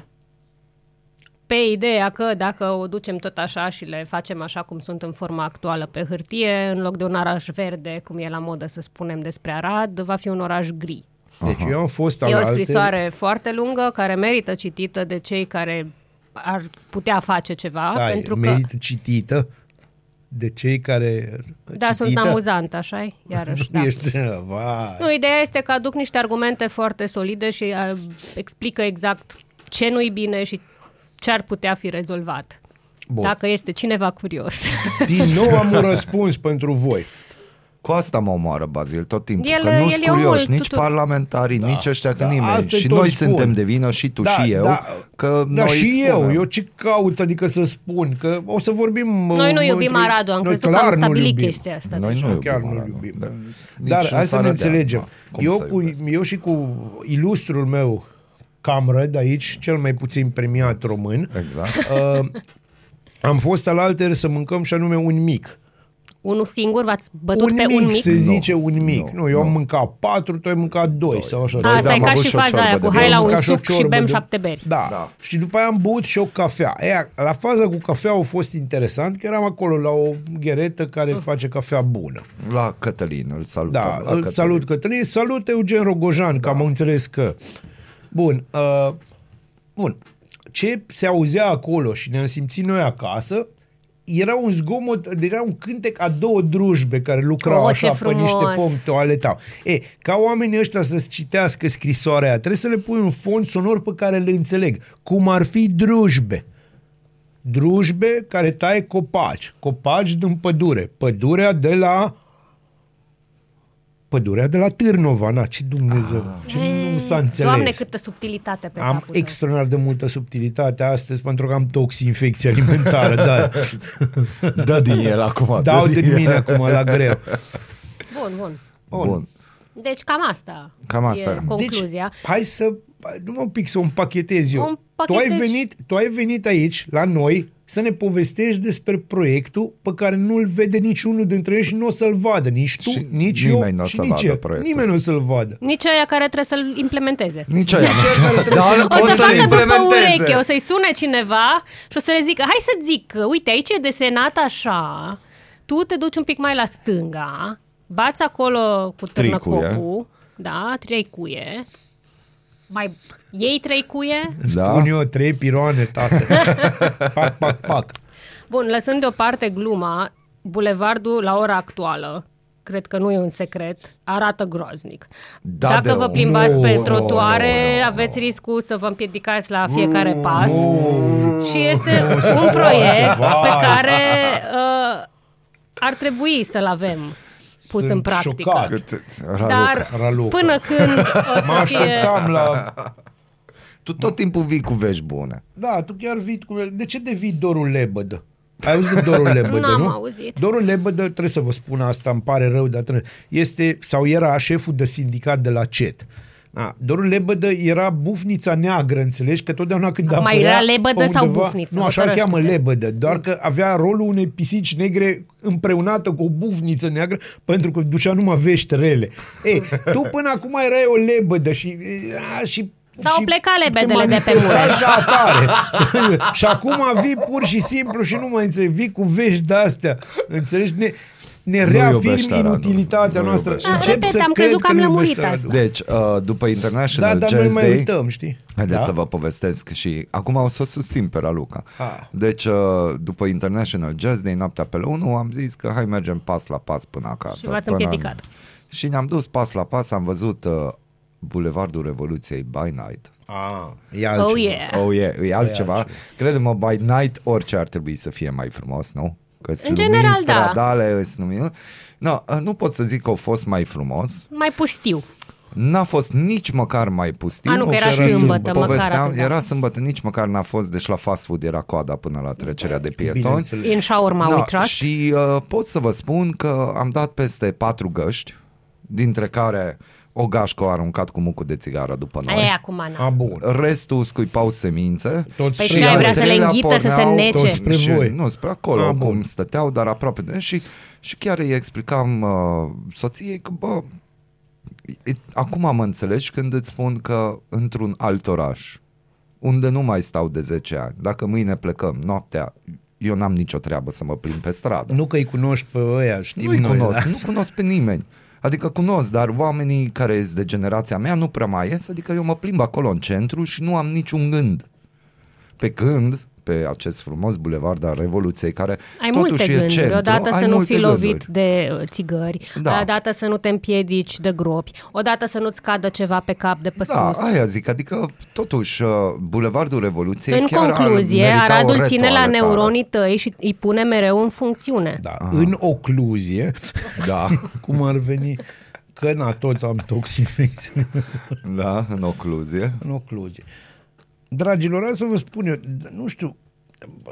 Pe ideea că dacă o ducem tot așa și le facem așa cum sunt în forma actuală pe hârtie, în loc de un oraș verde, cum e la modă să spunem despre Arad, va fi un oraș gri. Deci eu am fost E o alaltă- scrisoare foarte lungă care merită citită de cei care ar putea face ceva, Stai, pentru că merită citită de cei care... da, sunt citită? amuzant, așa Iarăși, da. Ești, vai. Nu, ideea este că aduc niște argumente foarte solide și uh, explică exact ce nu-i bine și ce ar putea fi rezolvat. Bun. Dacă este cineva curios. Din nou am un răspuns pentru voi. Cu asta mă omoară Bazil tot timpul, El- că nu el sunt e omul curioși, nici tuturor. parlamentarii, Da, nici ăștia, că da, nimeni. asta-i Și tot noi spun. suntem de vină, și tu și eu, că da, noi și spunem. eu, eu ce caut, adică să spun, că o să vorbim... Noi nu iubim între- Aradul, am noi crezut că clar am nu-l stabilit iubim. chestia asta. Noi deja. nu Chiar iubim nu Aradul, iubim. da. Dar Nici hai în să ne Sănădea, înțelegem. da. Cum Eu să cu, iubesc? eu și cu ilustrul meu Camrad aici, cel mai puțin premiat român, Exact. uh, am fost alaltări să mâncăm și anume un mic. Unul singur, v-ați bătut un pe mic, un mic? se zice un mic. Nu, Nu, eu am nu. mâncat patru, tu ai mâncat doi sau așa. A, Doi, Asta da, e am ca avut și și o faza ciorbă aia de cu bere. hai la Am un mâncat și o suc și ciorbă bem de- șapte beri. Da. Da. Și după aia am băut și o cafea. Ea, la faza cu cafea a fost interesant, că eram acolo la o gheretă care face cafea bună. La Cătălin, îl salut. Da, îl salut Cătălin, salut Eugen Rogojan, că am înțeles că... Bun, uh, bun. Ce se auzea acolo și ne-am simțit noi acasă, era un zgomot, era un cântec a două drujbe care lucrau Oh, așa ce pe niște frumos! pomi, toaletau. E, ca oamenii ăștia să-ți citească scrisoarea aia, trebuie să le pui un fond sonor pe care îl înțeleg, cum ar fi drujbe. Drujbe care taie copaci, copaci din pădure, pădurea de la Pădurea de la Târnova, na, ce Dumnezeu, ce nu s-a înțeles. Doamne, câtă subtilitate pe Am capul tău. extraordinar de multă subtilitate astăzi pentru că am toxinfecție alimentară, da. Dă din el acum. Dau dă din el. mine acum la greu. Bun, bun. Bun. Deci cam asta Cam asta e e. concluzia. Deci, hai să, nu mă un pic să o împachetez eu. O împachetezi. Tu ai, venit, tu ai venit aici, la noi, să ne povestești despre proiectul pe care nu-l vede niciunul dintre ei și nu o să-l vadă. Nici tu, Și nici nimeni eu, n-o și să nici vadă el. proiectul. Nimeni nu o să-l vadă. Nici aia care trebuie să-l implementeze. Nici aia Nici cel care nu trebuie Dar să-l O să să-l facă după implementeze. ureche, o să-i sune cineva și o să le zică, hai să zic, uite, aici e desenat așa, tu te duci un pic mai la stânga, bați acolo cu Trei târnăcopul, da, trei cuie, mai iei trei cuie. Da. Spun eu trei piroane, tată. pac, pac, pac. Bun, lăsând deoparte gluma, bulevardul la ora actuală, cred că nu e un secret, arată groaznic. Da, Dacă de vă om. plimbați Nu, pe nu, trotuare, nu, nu, aveți riscul să vă împiedicați la fiecare pas. Și este un proiect Vai. pe care uh, ar trebui să-l avem pus Sunt în practică. șocat. Cât- Raluca. Dar Raluca. până când o Mă să fie... așteptam la... Tu tot timpul vii cu vești bune. Da, tu chiar vii cu... De ce devii Dorul Lebădă? Ai auzit de Dorul Lebădă, N-am nu? auzit. Dorul Lebădă, trebuie să vă spun asta, îmi pare rău, dar trebuie, este, sau era șeful de sindicat de la CET. Da, Dorul Lebădă era bufnița neagră, înțelegi? Că totdeauna când Acum apărea era lebădă pe sau undeva- bufniță? Nu, așa îl cheamă Hotărăște-te. lebădă, doar că avea rolul unei pisici negre împreunată cu o bufniță neagră pentru că ducea numai vești rele. Ei, tu până acum erai o lebădă și... A, și Dar au și plecat te lebedele de pe manifestai Mureș. și atare. și acum vii pur și simplu și nu mai înțeleg, vii cu vești de-astea. Înțelegi? Ne, ne Nu reafirmi iubește Aradul. inutilitatea Nu noastră. iubește. Da, Încep repet, să am cred crezut că am nu lămurit iubește asta. Aradul. Deci, uh, după International Da, dar noi Jazz mai Day, uităm, știi? Haideți da? să vă povestesc și acum o să o susțin pe Raluca. Ah. Deci, uh, după International Jazz Day, noaptea pe la 1, am zis că hai mergem pas la pas până acasă. Și v-ați până- împiedicat. Și ne-am dus pas la pas, am văzut uh, Bulevardul Revoluției by night. Ah, e altceva. Oh yeah. Oh, yeah, e altceva. Crede-mă, by night orice ar trebui să fie mai frumos, nu? Că În general, da. stradale, sunt lumini. No, uh, nu pot să zic că a fost mai frumos. Mai pustiu. N-a fost nici măcar mai pustiu. A, nu, că era Și sâmbătă, măcar povesteam, atât, da. Era sâmbătă, nici măcar n-a fost, deci la fast food era coada până la trecerea de pietoni. Bineînțeles. In shawarma we trust. și uh, pot să vă spun că am dat peste patru găști, dintre care o gașcă o aruncat cu mucul de țigară după noi. Aia e acum, A, na. bun. Restul scuipau semințe. Toți Păi spre ce ai voi. vrea să le treilea înghită, să se porneau nece? toți spre și, voi. Nu, spre acolo, Ah, A, bun. cum stăteau, dar aproape de și, și chiar îi explicam uh, soției că, bă, e, acum am înțeles când îți spun că într-un alt oraș, unde nu mai stau de 10 ani, dacă mâine plecăm noaptea, eu n-am nicio treabă să mă plimb pe stradă. Nu că îi cunoști pe ăia, știm Nu-i noi, cunosc, da? nu cunosc pe nimeni. Adică cunosc, dar oamenii care sunt de generația mea nu prea mai ies, adică eu mă plimb acolo în centru și nu am niciun gând. Pe când, pe acest frumos bulevard al Revoluției, care Ai totuși multe e gânduri, centru, odată ai să nu multe fii lovit gânduri. de uh, țigări, Da. odată să nu te împiedici de gropi, odată să nu-ți cadă ceva pe cap de pe Da, sus. aia zic, adică totuși uh, Bulevardul Revoluției În chiar ar concluzie, merita o Aradul ține la retoaletare. neuronii tăi și îi pune mereu în funcțiune. Da, în ocluzie, Da, cum ar veni, că na, tot am toxinfecție da, în ocluzie. în ocluzie. Dragilor, hai să vă spun eu, nu știu,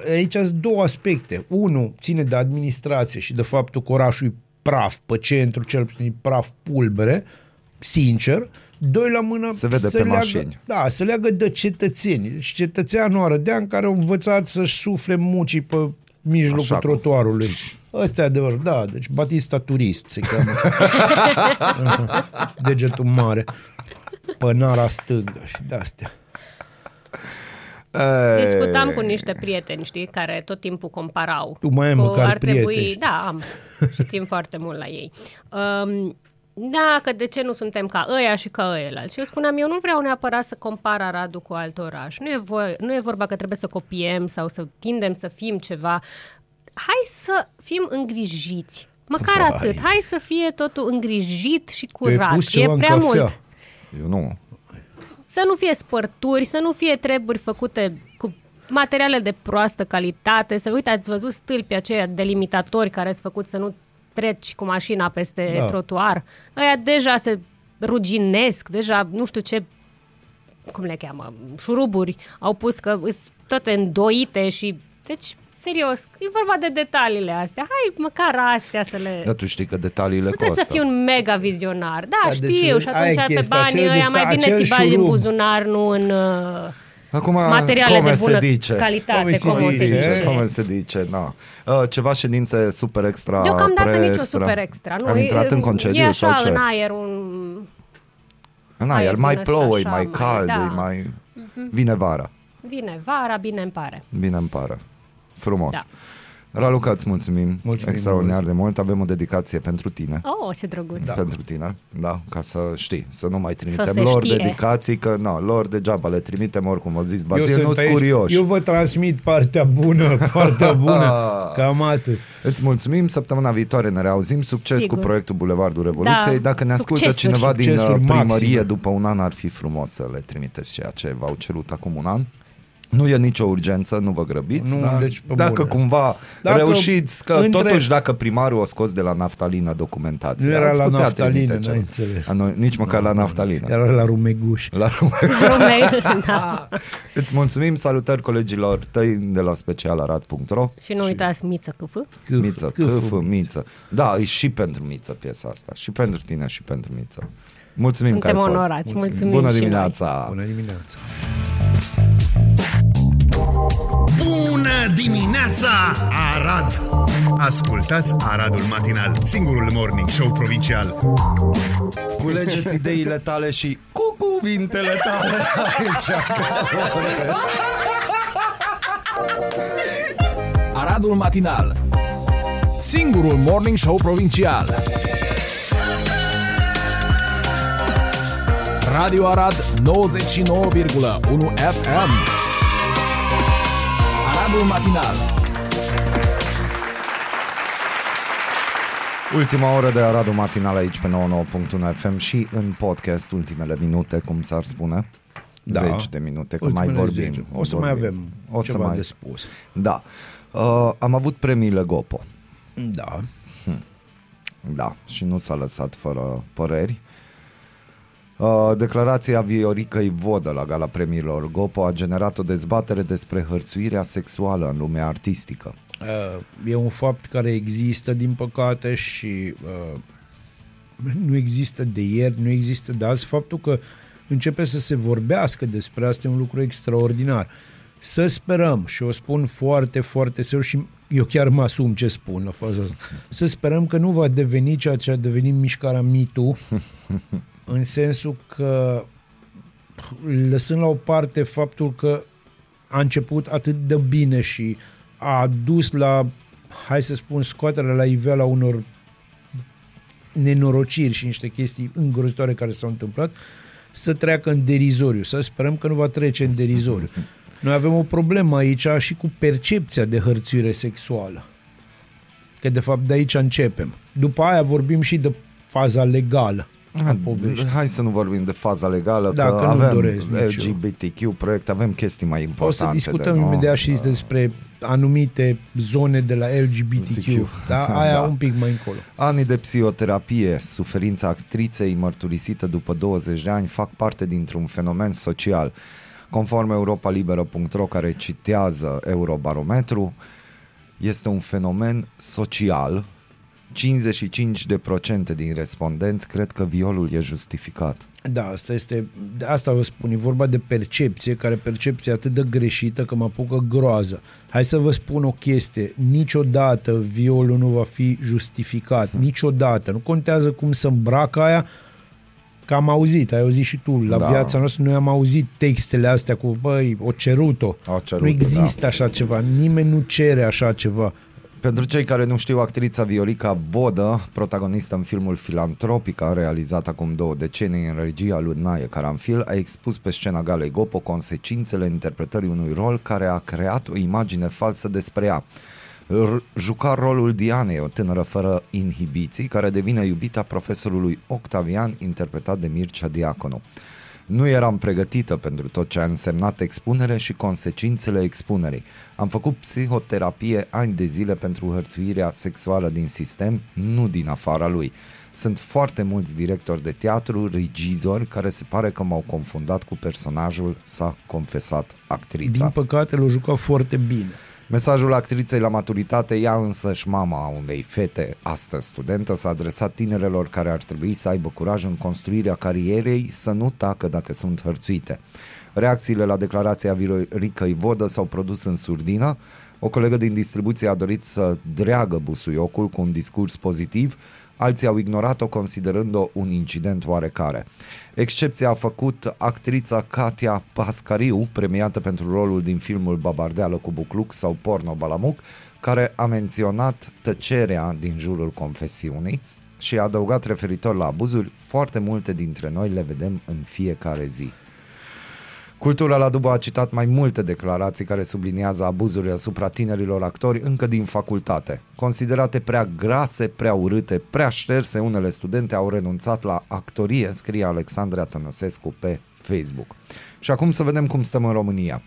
aici sunt două aspecte. Unu, ține de administrație și de faptul că orașul e praf pe centru, cel puțin e praf pulbere, sincer. Doi la mână Se vede se pe leagă, mașini. Da, se leagă de cetățeni. Și cetățeanul Arădean care au învățat să-și sufle mucii pe mijlocul Așa cum- trotuarului. Ăsta e adevăr, da, deci Batista Turist se cheamă. Degetul mare. Pănara stângă și de-astea. Ei, Discutam cu niște prieteni, știi, care tot timpul comparau. Tu mai ai Cu- măcar ar trebui, prieteni. Da, am. și țin foarte mult la ei. Um, da, că de ce nu suntem ca ăia și ca ăilalți? Și eu spuneam, eu nu vreau neapărat să compar Aradul cu alt oraș. Nu e, vor, nu e vorba că trebuie să copiem sau să tindem să fim ceva. Hai să fim îngrijiți. Măcar Vai. atât. Hai să fie totul îngrijit și Tu ai curat. pus E ceva în prea cafea. mult. Eu nu. Să nu fie spărturi, să nu fie treburi făcute cu materiale de proastă calitate, să uite, ați văzut stâlpii aceia delimitatori care sunt făcuți să nu treci cu mașina peste Da. da. trotuar. Aia deja se ruginesc, deja nu știu ce cum le cheamă, șuruburi au pus că sunt toate îndoite și deci serios, e vorba de detaliile astea. Hai măcar astea să le... Dar tu știi că detaliile Nu trebuie costă. să fii un mega vizionar. Da, Da, știu, deci și aia atunci e pe chestia, banii acel ăia mai deta- bine acel ți bagi în șurub. buzunar, nu în uh, Acum, materiale come de se bună dice? calitate, Come se cum o se dice? zice. Come se dice, da. Uh, ceva ședințe super extra, Deocamdată pre nicio extra. super extra. Nu, Am intrat e, în concediu e așa sau ce? în aer un... În aer, aer mai din ăsta plouă, e așa, mai mai- cald, da. e mai... Vine vara, Vine vara, bine îmi pare. bine îmi pare. Frumos. Da. Raluca, îți mulțumim, Mulțumim extraordinar mult. de mult. Avem o dedicație pentru tine. Oh, ce drăguț. Da. Pentru tine, da, ca să știi, să nu mai trimitem se lor știe. dedicații, că nu, lor degeaba le trimitem oricum, o zis Eu Bazil, sunt nu sunt aici, curioși. Eu vă transmit partea bună, partea bună. Cam atât. Îți mulțumim, săptămâna viitoare ne reauzim, succes Sigur. cu proiectul Bulevardul Revoluției. Da, Dacă ne ascultă succesuri. cineva din Succesuri uh, primărie maxime. după un an, ar fi frumos să le trimiteți ceea ce v-au cerut acum un an. Nu e nicio urgență, nu vă grăbiți, Nu, dar deci, pe dacă bune. cumva Dacă reușiți, că între- totuși dacă primarul o scos de la naftalină documentația, Nu era ați la putea naftalină, trimite n-ai ceva. înțeles. A, nu, nici măcar la naftalină. Era la rumeguș. La rume. Rume, da. Îți mulțumim, salutări colegilor tăi de la specialarat.ro Și nu uitați Miță Câf. Miță, câfă, miță. Da, e și pentru miță piesa asta. Și pentru tine și pentru miță. Mulțumim Suntem că ai fost. onorați. Mulțumim Bună și noi. dimineața! Bună dimineața. Bună dimineața, Arad! Ascultați Aradul Matinal, singurul morning show provincial. Culegeți ideile tale și cu cuvintele tale aici. Aradul Matinal Singurul Morning Show Provincial Radio Arad 99,1 FM Aradul Matinal Ultima oră de Aradu Matinal aici pe 99.1 FM și în podcast ultimele minute, cum s-ar spune. Da. Zeci de minute, că mai Ultimele vorbim. zece. O să mai vorbim. avem o să ceva mai... de spus. Da. Uh, am avut premiile Gopo. Da. Da, și nu s-a lăsat fără păreri. Uh, declarația Vioricăi Vodă la gala premiilor Gopo a generat o dezbatere despre hărțuirea sexuală în lumea artistică. Uh, E un fapt care există, din păcate, și uh, nu există de ieri, nu există de azi. Faptul că începe să se vorbească despre asta e un lucru extraordinar. Să sperăm, și o spun foarte, foarte serios și eu chiar mă asum ce spun la faza asta, să sperăm că nu va deveni ceea ce a devenit mișcarea MeToo, în sensul că lăsând la o parte faptul că a început atât de bine și a dus la, hai să spun, scoaterea la iveala unor nenorociri și niște chestii îngrozitoare care s-au întâmplat, să treacă în derizoriu. Să sperăm că nu va trece în derizoriu. Noi avem o problemă aici și cu percepția de hărțuire sexuală. Că de fapt de aici începem. După aia vorbim și de faza legală. A poveștii. Hai să nu vorbim de faza legală, Da, că, că nu avem doresc nici eu. LGBTQ proiect, avem chestii mai O importante. să discutăm de, nu? imediat și despre anumite zone de la LGBTQ. Da? Aia Da. un pic mai încolo. Anii de psihoterapie, suferința actriței mărturisită după 20 de ani fac parte dintr-un fenomen social. Conform europalibero.ro care citează Eurobarometru, este un fenomen social. 55% din respondenți cred că violul e justificat. Da, asta este, de asta vă spun, e vorba de percepție, care percepție atât de greșită că mă apucă groază. Hai să vă spun o chestie, niciodată violul nu va fi justificat, niciodată. Nu contează cum să îmbracă aia, că am auzit, ai auzit și tu, la Da. da. viața noastră noi am auzit textele astea cu, băi, o cerut-o. O cerut-o, nu există da. așa ceva, nimeni nu cere așa ceva. Pentru cei care nu știu, actrița Viorica Vodă, protagonistă în filmul Filantropica, realizat acum două decenii în regia lui Nae Caranfil, a expus pe scena Galei Gopo consecințele interpretării unui rol care a creat o imagine falsă despre ea. R- juca rolul Dianei, o tânără fără inhibiții, care devine iubita profesorului Octavian, interpretat de Mircea Diaconu. Nu eram pregătită pentru tot ce a însemnat expunere și consecințele expunerii. Am făcut psihoterapie ani de zile pentru hărțuirea sexuală din sistem, nu din afara lui. Sunt foarte mulți directori de teatru, regizori, care se pare că m-au confundat cu personajul, s-a confesat actrița. Din păcate l-a jucat foarte bine. Mesajul actriței la maturitate, ea însăși mama a unei fete, astăzi studentă, s-a adresat tinerelor care ar trebui să aibă curaj în construirea carierei, să nu tacă dacă sunt hărțuite. Reacțiile la declarația Viroricăi Vodă s-au produs în surdină. O colegă din distribuție a dorit să dreagă busuiocul cu un discurs pozitiv, alții au ignorat-o considerând-o un incident oarecare. Excepția a făcut actrița Katia Pascariu, premiată pentru rolul din filmul Babardeală cu Bucluc sau Porno Balamuc, care a menționat tăcerea din jurul confesiunii și a adăugat referitor la abuzuri, foarte multe dintre noi le vedem în fiecare zi. Cultura la Dubă a citat mai multe declarații care subliniază abuzurile asupra tinerilor actori încă din facultate. Considerate prea grase, prea urâte, prea șterse, unele studente au renunțat la actorie, scrie Alexandra Tănăsescu pe Facebook. Și acum să vedem cum stăm în România.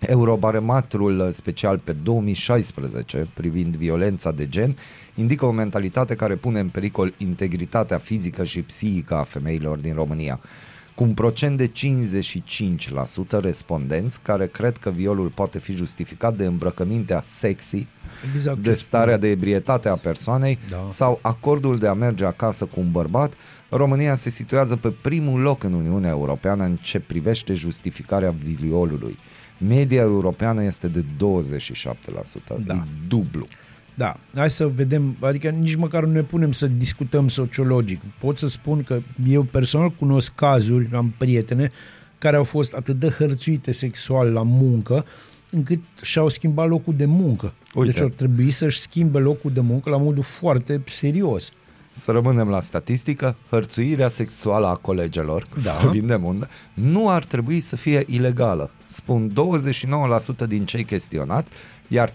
Eurobarometrul special pe 2016 privind violența de gen indică o mentalitate care pune în pericol integritatea fizică și psihică a femeilor din România cu un procent de 55% respondenți care cred că violul poate fi justificat de îmbrăcămintea sexy, Exact de ce starea de ebrietate a persoanei Da. sau acordul de a merge acasă cu un bărbat, România se situează pe primul loc în Uniunea Europeană în ce privește justificarea violului. Media europeană este de 27%, Da. e dublu. Da, hai să vedem, adică nici măcar nu ne punem să discutăm sociologic. Pot să spun că eu personal cunosc cazuri, am prietene care au fost atât de hărțuite sexual la muncă, încât și-au schimbat locul de muncă. Uite. Deci ar trebui să-și schimbe locul de muncă la modul foarte serios. Să rămânem la statistică, hărțuirea sexuală a colegelor, Da. vorbim de muncă, nu ar trebui să fie ilegală. Spun 29% din cei chestionați, iar 3%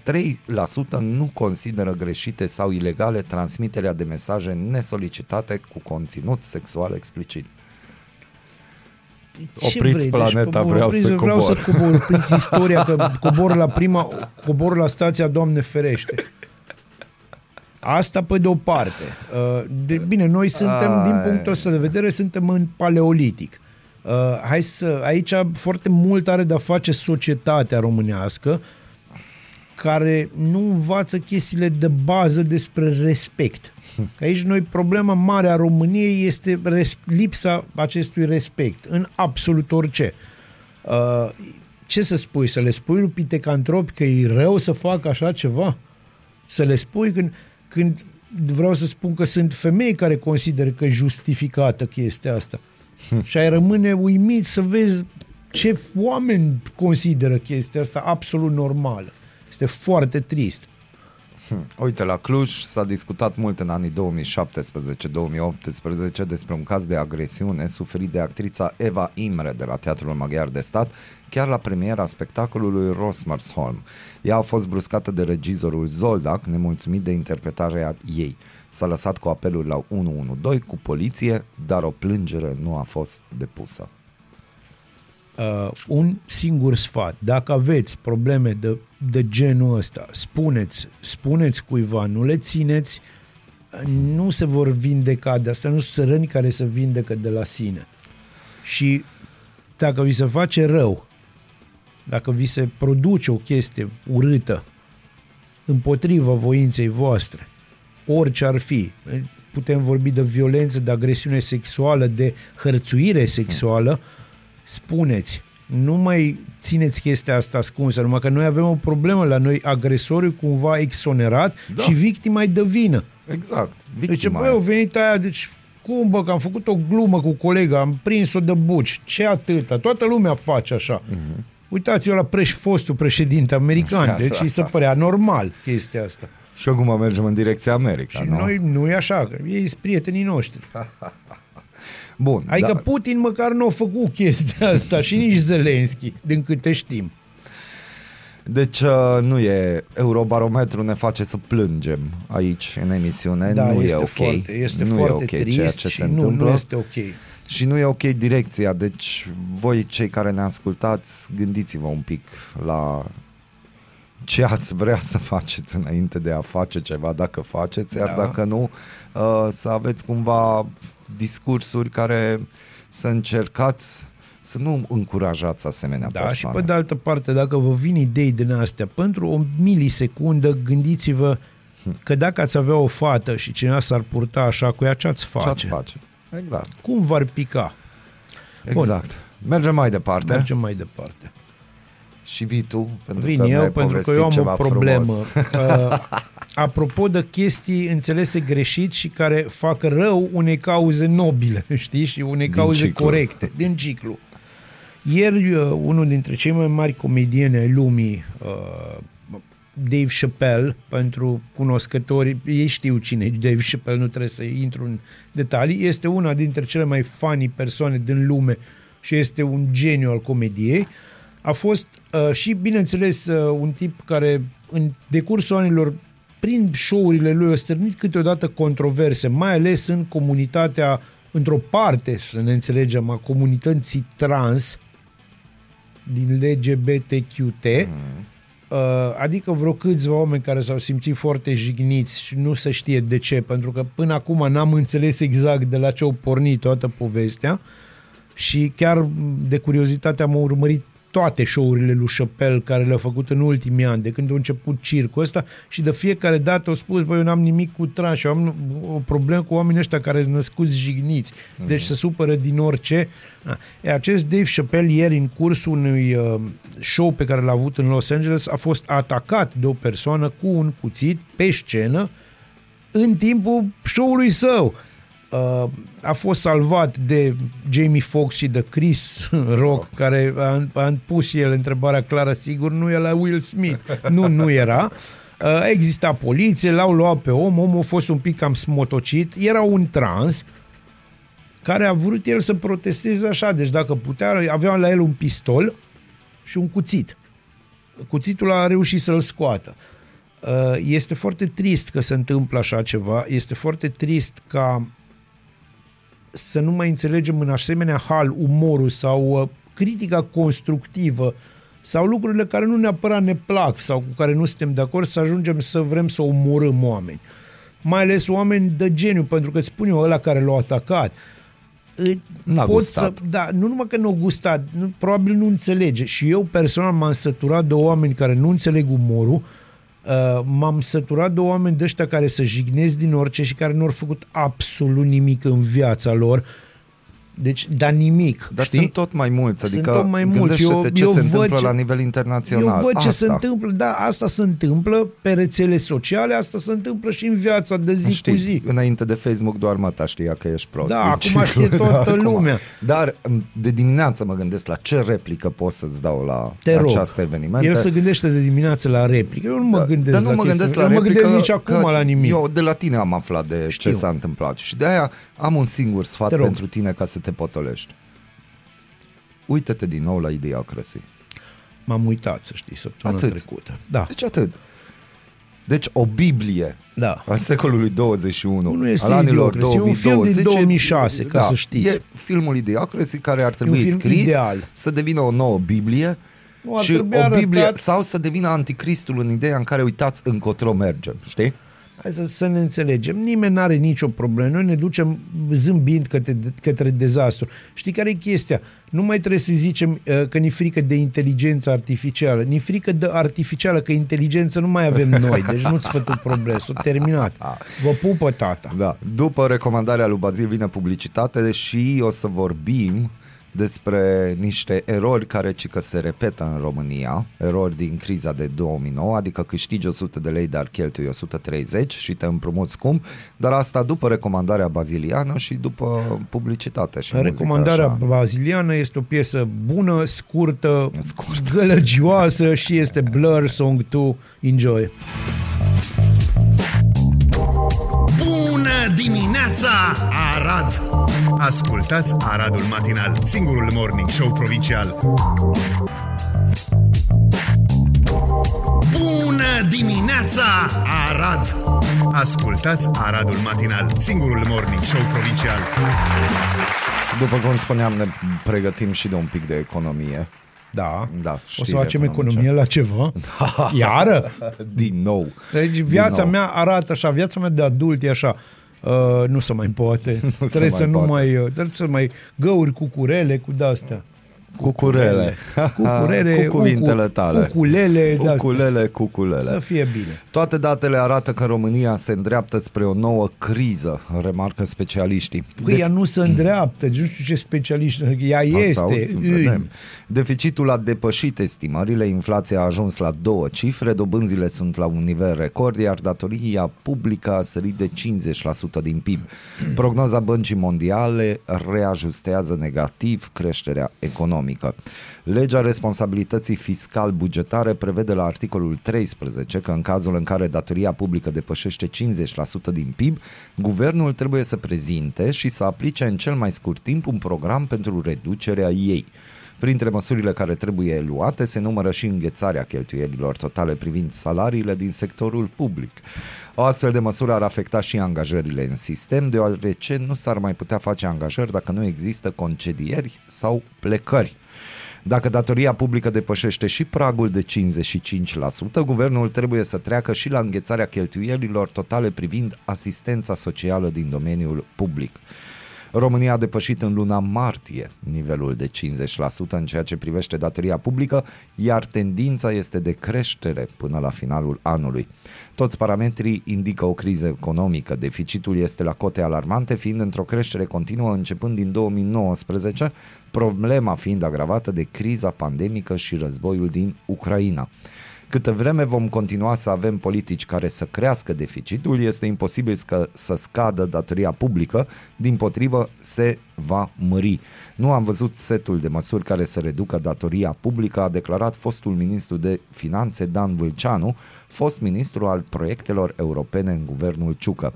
nu consideră greșite sau ilegale transmiterea de mesaje nesolicitate cu conținut sexual explicit. Ce Opriți vrei? planeta, cobor- vreau opriți- să vreau cobor. să cobor, opriți istoria, că cobor la prima, cobor la stația Doamne ferește. Asta pe de o parte. Uh, De, bine, noi suntem, Ai. din punctul ăsta de vedere, suntem în paleolitic. Uh, Hai să, aici foarte mult are de-a face societatea românească, care nu învață chestiile de bază despre respect. Că aici noi problema mare a României este res- lipsa acestui respect în absolut orice. Uh, ce să spui? Să le spui lui Pitecantropi că e rău să facă așa ceva? Să le spui când, când vreau să spun că sunt femei care consideră că e justificată chestia asta. Și ai rămâne uimit să vezi ce oameni consideră chestia asta absolut normală. Este foarte trist. Uite, la Cluj s-a discutat mult în anii 2017-2018 despre un caz de agresiune suferit de actrița Eva Imre de la Teatrul Maghiar de Stat, chiar la premiera spectacolului Rosmersholm. Ea a fost bruscată de regizorul Zoldak, nemulțumit de interpretarea ei. S-a lăsat cu apelul la 112 cu poliție, dar o plângere nu a fost depusă. uh, un singur sfat. Dacă aveți probleme de, de genul ăsta, spuneți, spuneți cuiva, nu le țineți, nu se vor vindeca de asta, nu sunt răni care se vindecă de la sine. Și dacă vi se face rău, dacă vi se produce o chestie urâtă împotriva voinței voastre, orice ar fi, putem vorbi de violență, de agresiune sexuală, de hărțuire sexuală, spuneți, nu mai țineți chestia asta ascunsă, numai că noi avem o problemă la noi, agresorul cumva exonerat Da. da. și victima e de vină. Exact. Deci, Victima băi, e. au venit aia, deci cum bă, că am făcut o glumă cu colega, am prins-o de buci, ce atâta, toată lumea face așa. Mm-hmm. Uitați-vă la preș, fostul președinte american, Așa, deci da. îi se părea normal chestia asta. Și acum mergem în direcția America, Și nu? noi nu e așa, că ei sunt prietenii noștri. Bun, Adică da. Putin măcar nu a făcut chestia asta și nici Zelenski, din câte știm. Deci uh, nu e, Eurobarometru ne face să plângem aici în emisiune, Da, nu este e ok. foarte, este nu foarte e ok trist ceea ce și se nu, întâmplă. nu este ok. Și nu e ok direcția, deci voi cei care ne ascultați, gândiți-vă un pic la ce ați vrea să faceți înainte de a face ceva, dacă faceți, iar Da. dacă nu, uh, să aveți cumva discursuri care să încercați să nu încurajați asemenea Da, și persoane. pe de altă parte, dacă vă vin idei din astea, pentru o milisecundă gândiți-vă că dacă ați avea o fată și cineva s-ar purta așa cu ea, ce ați Ce ați face? face? Exact. Cum v-ar pica? Exact. Mergem mai departe. Mergem mai departe. Și vii tu, pentru Vin că eu mi-ai pentru că povestit eu am ceva o problemă. frumos. Uh, apropo de chestii înțelese greșit și care fac rău unei cauze nobile, știi, și unei Din cauze ciclu. corecte, din ciclu. Ieri, uh, unul dintre cei mai mari comedieni ai lumii, uh, Dave Chappelle, pentru cunoscători, ei știu cine e Dave Chappelle, nu trebuie să intru în detalii, este una dintre cele mai funny persoane din lume și este un geniu al comediei. A fost uh, și, bineînțeles, uh, un tip care în decursul anilor prin show-urile lui a stârnit câteodată controverse, mai ales în comunitatea, într-o parte, să ne înțelegem, a comunității trans din LGBTQT, mm. uh, adică vreo câțiva oameni care s-au simțit foarte jigniți și nu se știe de ce, pentru că până acum n-am înțeles exact de la ce au pornit toată povestea și chiar de curiozitate am urmărit toate show-urile lui Chappelle care le-a făcut în ultimii ani, de când a început circul ăsta și de fiecare dată au spus, băi, eu n-am nimic cu trans, eu am o problemă cu oamenii ăștia care sunt născuți jigniți, deci se supără din orice. Da. E, acest Dave Chappelle ieri în cursul unui uh, show pe care l-a avut în Los Angeles a fost atacat de o persoană cu un cuțit pe scenă în timpul show-ului său. Uh, a fost salvat de Jamie Foxx și de Chris Rock, care a, a pus și el întrebarea clară, sigur, nu e la Will Smith. Nu, nu era. Uh, exista poliție, l-au luat pe om, omul a fost un pic cam smotocit, era un trans care a vrut el să protesteze așa, deci dacă putea, avea la el un pistol și un cuțit. Cuțitul a reușit să-l scoată. Uh, Este foarte trist că se întâmplă așa ceva, este foarte trist ca să nu mai înțelegem în asemenea hal umorul sau uh, critica constructivă sau lucrurile care nu neapărat ne plac sau cu care nu suntem de acord să ajungem să vrem să omorâm oameni. Mai ales oameni de geniu, pentru că îți spun eu, ăla care l-a atacat, îi- N-a pot gustat. Să, da, nu numai că nu a gustat, nu, probabil nu înțelege. Și eu personal m-am săturat de oameni care nu înțeleg umorul, Uh, m-am săturat de oameni de ăștia care să jignesc din orice și care nu au făcut absolut nimic în viața lor. Deci, dar nimic. Dar știi? sunt tot mai mulți, Sunt adică tot mai mulți. gândește-te Eu- ce eu se văd întâmplă ce- la nivel internațional. Eu văd ce Asta. se întâmplă, da, asta se întâmplă pe rețele sociale, asta se întâmplă și în viața de zi Știi, cu zi. înainte de Facebook doar măta știa că ești prost. Da, Deci, acum știe toată acum. lumea. Dar de dimineață mă gândesc la ce replică pot să-ți dau la Te rog. această eveniment. El se gândește de dimineață la replică. Eu nu mă gândesc dar nu la mă chestii- gândesc la eu nu mă replică gândesc nici acum că la nimic. Eu de la tine am aflat de Știu. ce s-a întâmplat și de aia am un singur sfat Te rog. pentru tine ca să te potolești. Uită-te din nou la Idiocracy. M-am uitat, să știi, săptămâna Atât. trecută. Da, Deci atât. Deci o Biblie da. a secolului 21, Nu este al anilor Idiocracy, e un 2020. film din 2006, ca da, să știți. E filmul Idiocracy care ar trebui film scris ideal. să devină o nouă Biblie Nu, ar și trebui o Biblie arătat- sau să devină anticristul în ideea în care uitați încotro mergem, știi? Hai să, să ne înțelegem. Nimeni n-are nicio problemă. Noi ne ducem zâmbind către, către dezastru. Știi care e chestia? Nu mai trebuie să zicem uh, că ni frică de inteligență artificială. Ni frică de artificială, că inteligență nu mai avem noi. Deci nu-ți fă tu progresul. Terminat. Vă pupă tata. Da. După recomandarea lui Bazil vine publicitate și o să vorbim despre niște erori care ci că se repetă în România, erori din criza de 2009, adică câștigi 100 de lei, dar cheltui 130 și te împrumuți cum, dar asta după recomandarea baziliană și după publicitate și muzică, Recomandarea așa. baziliană este o piesă bună, scurtă, Scurtă. gălăgioasă și este Blur Song 2. Enjoy! Bună dimineața, Arad! Ascultați Aradul Matinal, singurul morning show provincial. Bună dimineața, Arad! Ascultați Aradul Matinal, singurul morning show provincial. După cum spuneam, ne pregătim și de un pic de economie. Da. Da, o să știri facem economice. economie la ceva? Iară? Din nou. Deci viața nou. mea arată așa, viața mea de adult e așa. Uh, nu se mai poate. se trebuie mai să nu poate. mai, uh, trebuie să mai găuri cu curele, cu de-astea. Cucurele. Cucurele, cu cuvintele ucu- tale. uculele, de-astea. Uculele, cuculele. Să fie bine. Toate datele arată că România se îndreaptă spre o nouă criză, remarcă specialiștii. Păi ea nu se îndreaptă, nu știu ce specialiști, ea Asta este. auzim, în. vedem. Deficitul a depășit estimările, inflația a ajuns la două cifre, dobânzile sunt la un nivel record, iar datoria publică a sărit de 50% din PIB. Prognoza Băncii Mondiale reajustează negativ creșterea economică. Legea responsabilității fiscal-bugetare prevede la articolul 13 că în cazul în care datoria publică depășește 50% din PIB, guvernul trebuie să prezinte și să aplice în cel mai scurt timp un program pentru reducerea ei. Printre măsurile care trebuie luate se numără și înghețarea cheltuielilor totale privind salariile din sectorul public. O astfel de măsură ar afecta și angajările în sistem, deoarece nu s-ar mai putea face angajări dacă nu există concedieri sau plecări. Dacă datoria publică depășește și pragul de 55%, guvernul trebuie să treacă și la înghețarea cheltuielilor totale privind asistența socială din domeniul public. România a depășit în luna martie nivelul de 50% în ceea ce privește datoria publică, iar tendința este de creștere până la finalul anului. Toți parametrii indică o criză economică. Deficitul este la cote alarmante, fiind într-o creștere continuă începând din 2019, problema fiind agravată de criza pandemică și războiul din Ucraina. Câtă vreme vom continua să avem politici care să crească deficitul, este imposibil să, să scadă datoria publică, din potrivă se va mări. Nu am văzut setul de măsuri care să reducă datoria publică, a declarat fostul ministru de finanțe Dan Vâlceanu, fost ministru al proiectelor europene în guvernul Ciucă.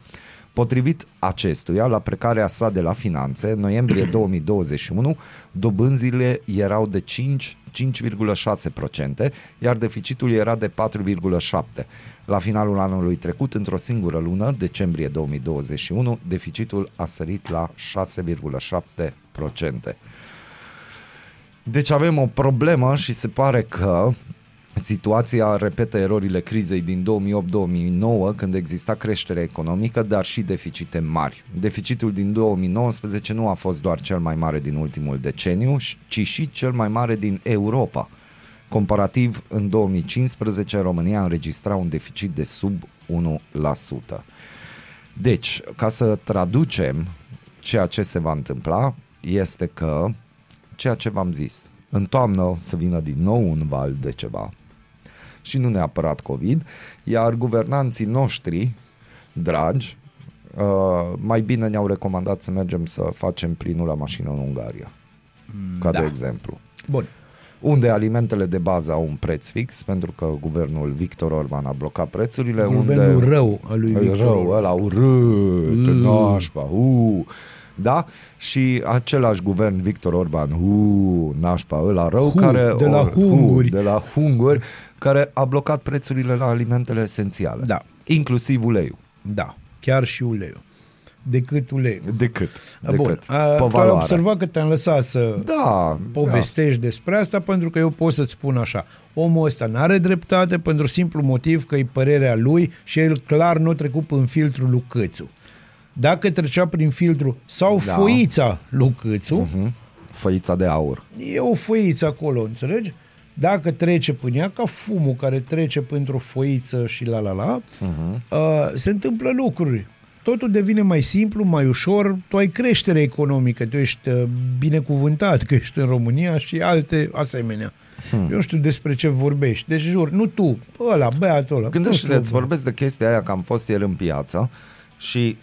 Potrivit acestuia, la precarea sa de la finanțe, în noiembrie 2021, dobânzile erau de 5 5,6%, iar deficitul era de 4,7%. La finalul anului trecut, într-o singură lună, decembrie 2021, deficitul a sărit la 6,7%. Deci avem o problemă și se pare că Situația repetă erorile crizei din 2008-2009, când exista creștere economică, dar și deficite mari. Deficitul din 2019 nu a fost doar cel mai mare din ultimul deceniu, ci și cel mai mare din Europa. Comparativ, în 2015, România înregistra un deficit de sub 1%. Deci, ca să traducem ceea ce se va întâmpla, este că ceea ce v-am zis, în toamnă o să vină din nou un val de ceva și nu neapărat COVID, iar guvernanții noștri, dragi, uh, mai bine ne-au recomandat să mergem să facem plinul la mașină în Ungaria, ca da. de exemplu Bun. unde alimentele de bază au un preț fix, pentru că guvernul Victor Orban a blocat prețurile. Guvernul unde... rău al lui E Victor rău, ăla urât, Mm. nașpa, uh. Da? Și același guvern Victor Orban, uh, nașpa, ăla rău, Hu, care... de la or- hunguri. de la hunguri, care a blocat prețurile la alimentele esențiale. Da. Inclusiv uleiul. Da, chiar și uleiul. Decât uleiul. Decât. Bun, decât. a, Pe tu ai valoare. observat că te-am lăsat să Da, povestești despre asta pentru că eu pot să-ți spun așa. Omul ăsta n-are dreptate pentru simplu motiv că e părerea lui și el clar nu a trecut în filtrul lui Câțu. Dacă trecea prin filtru sau Da. foița lui Câțu, da. Mhm. Făița de aur. e o foiță acolo, înțelegi? Dacă trece până ea, ca fumul care trece pentru o foiță și la la la, uh-huh. uh, se întâmplă lucruri. Totul devine mai simplu, mai ușor, tu ai creștere economică, tu ești uh, binecuvântat că ești în România și alte asemenea. Hmm. Eu nu știu despre ce vorbești. Deci jur, nu tu, ăla, băiatul ăla. Gândește-te, nu îți știu. vorbesc de chestia aia că am fost ieri în piață și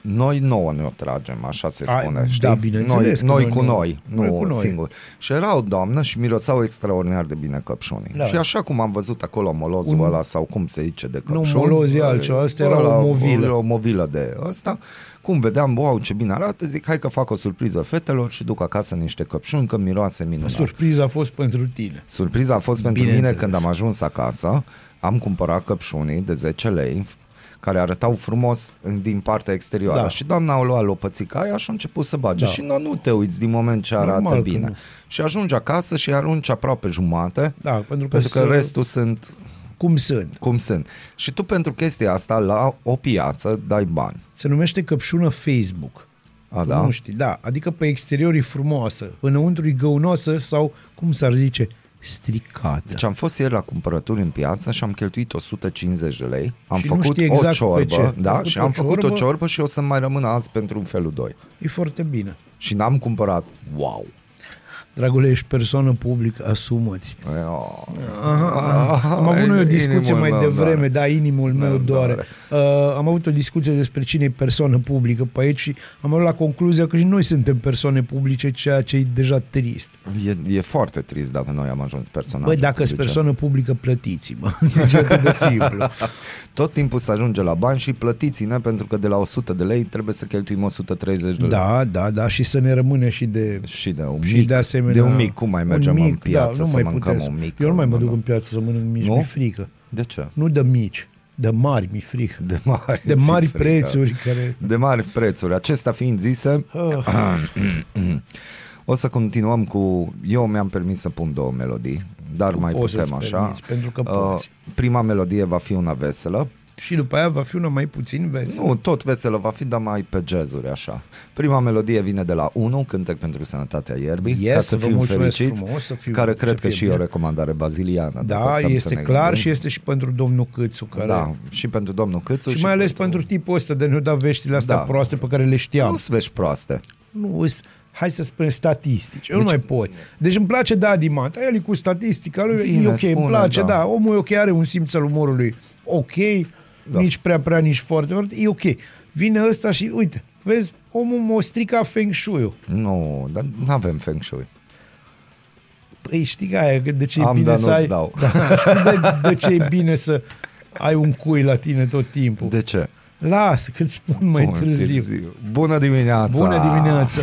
noi nouă ne-o tragem, așa se A, spune, da, știi? bineînțeles că noi, noi noi cu nouă. noi, nu Noi cu noi. singur. Și era o doamnă și miroțau extraordinar de bine căpșunii. Da. Și așa cum am văzut acolo molozul Un- ăla sau cum se zice de Nu, căpșuni. moloz e altceva, asta era ăla, o movilă. O, o movilă de ăsta. Cum vedeam, wow, ce bine arată, zic, hai că fac o surpriză fetelor și duc acasă niște căpșuni, că miroase minunat. Surpriza a fost pentru tine. Surpriza a fost pentru mine Bineînțeles. când am ajuns acasă, am cumpărat căpșunii de 10 lei care arătau frumos din partea exterioară. Da. Și doamna a luat lopățica aia și a început să bage. Da. Și nu, nu te uiți din moment ce arată Normal că bine. nu. Și ajungi acasă și arunci aproape jumate, Da, pentru că, pentru că să- restul sunt cum sunt. cum sunt. Și tu pentru chestia asta la o piață dai bani. Se numește căpșună Facebook. A, Tu da? Nu știi, da. Adică pe exterior e frumoasă, înăuntru e găunoasă sau, cum s-ar zice, stricată. Deci am fost ieri la cumpărături în piață și am cheltuit 150 de lei. Am Și nu făcut știi exact o pe ciorbă, ce. Ai da, făcut și o am făcut o ciorbă? ciorbă și o să mai rămână azi pentru un felul 2. E foarte bine. Și n-am cumpărat, wow. Dragule, ești persoană publică, asumă-ți. Oh. Aha, am avut noi o discuție Inimul mai meu devreme, doare. da, inimul meu Meu doare. Uh, am avut o discuție despre cine e persoană publică pe aici și am ajuns la concluzia că și noi suntem persoane publice, ceea ce e deja trist. E, e foarte trist dacă noi am ajuns personaje Băi, dacă sunt publice. persoană publică, plătiți-mă. Deci e atât de simplu. Tot timpul să ajunge la bani și plătiți-ne pentru că de la 100 de lei trebuie să cheltuim 130 de lei. Da, da, da, și să ne rămână și de Și de un și mic, de asemenea... de un mic, cum mai un mergem mic, în piață da, nu să mai mâncăm putem. un mic? Eu nu mai mă nu, duc nu. în piață să mănânc mici, Nu? mi-e frică. De ce? Nu de mici, de mari mi-e frică. De mari, De ți-e mari frică. prețuri care... De mari prețuri. Acestea fiind zise, Ah, o să continuăm cu... Eu mi-am permis să pun două melodii, dar Tu mai poți putem să-ți așa. permiți, pentru că Uh, poți. prima melodie va fi una veselă. Și după aia va fi una mai puțin veselă. Nu, tot veselă va fi, dar mai pe jazzuri, așa. Prima melodie vine de la 1, Cântec pentru Sănătatea Ierbii, Yes, ca să vă fim mulțumesc fericiți, frumos, să fiu- care să cred că fie și e o bine. recomandare baziliană. dacă Da, stăm să este ne clar gândim. și este și pentru domnul Câțu. Care... Da, și pentru domnul Câțu. Și mai ales pentru tipul ăsta de ne-o da veștile astea Da. proaste pe care le știam. Nu sunt vești proaste. Nu, îs- hai să spunem statistici. Eu Deci- nu mai pot. Deci îmi place Daddy Mata. El e cu statistica lui, Bine, e ok, îmi spune, place, da. da. Omul e ok, are un simț al umorului ok, Da. nici prea prea, nici foarte foarte, e ok. Vine ăsta și, uite, vezi, omul mă strica Feng Shui-ul. Nu, dar nu avem feng shui. Păi știi că aia, că de ce e Am, bine dar să nu-ți ai... dau. Da, știi de, de ce e bine să ai un cui la tine tot timpul. De ce? Lasă, că spun mai Bun, târziu. Bună dimineața! Bună dimineața!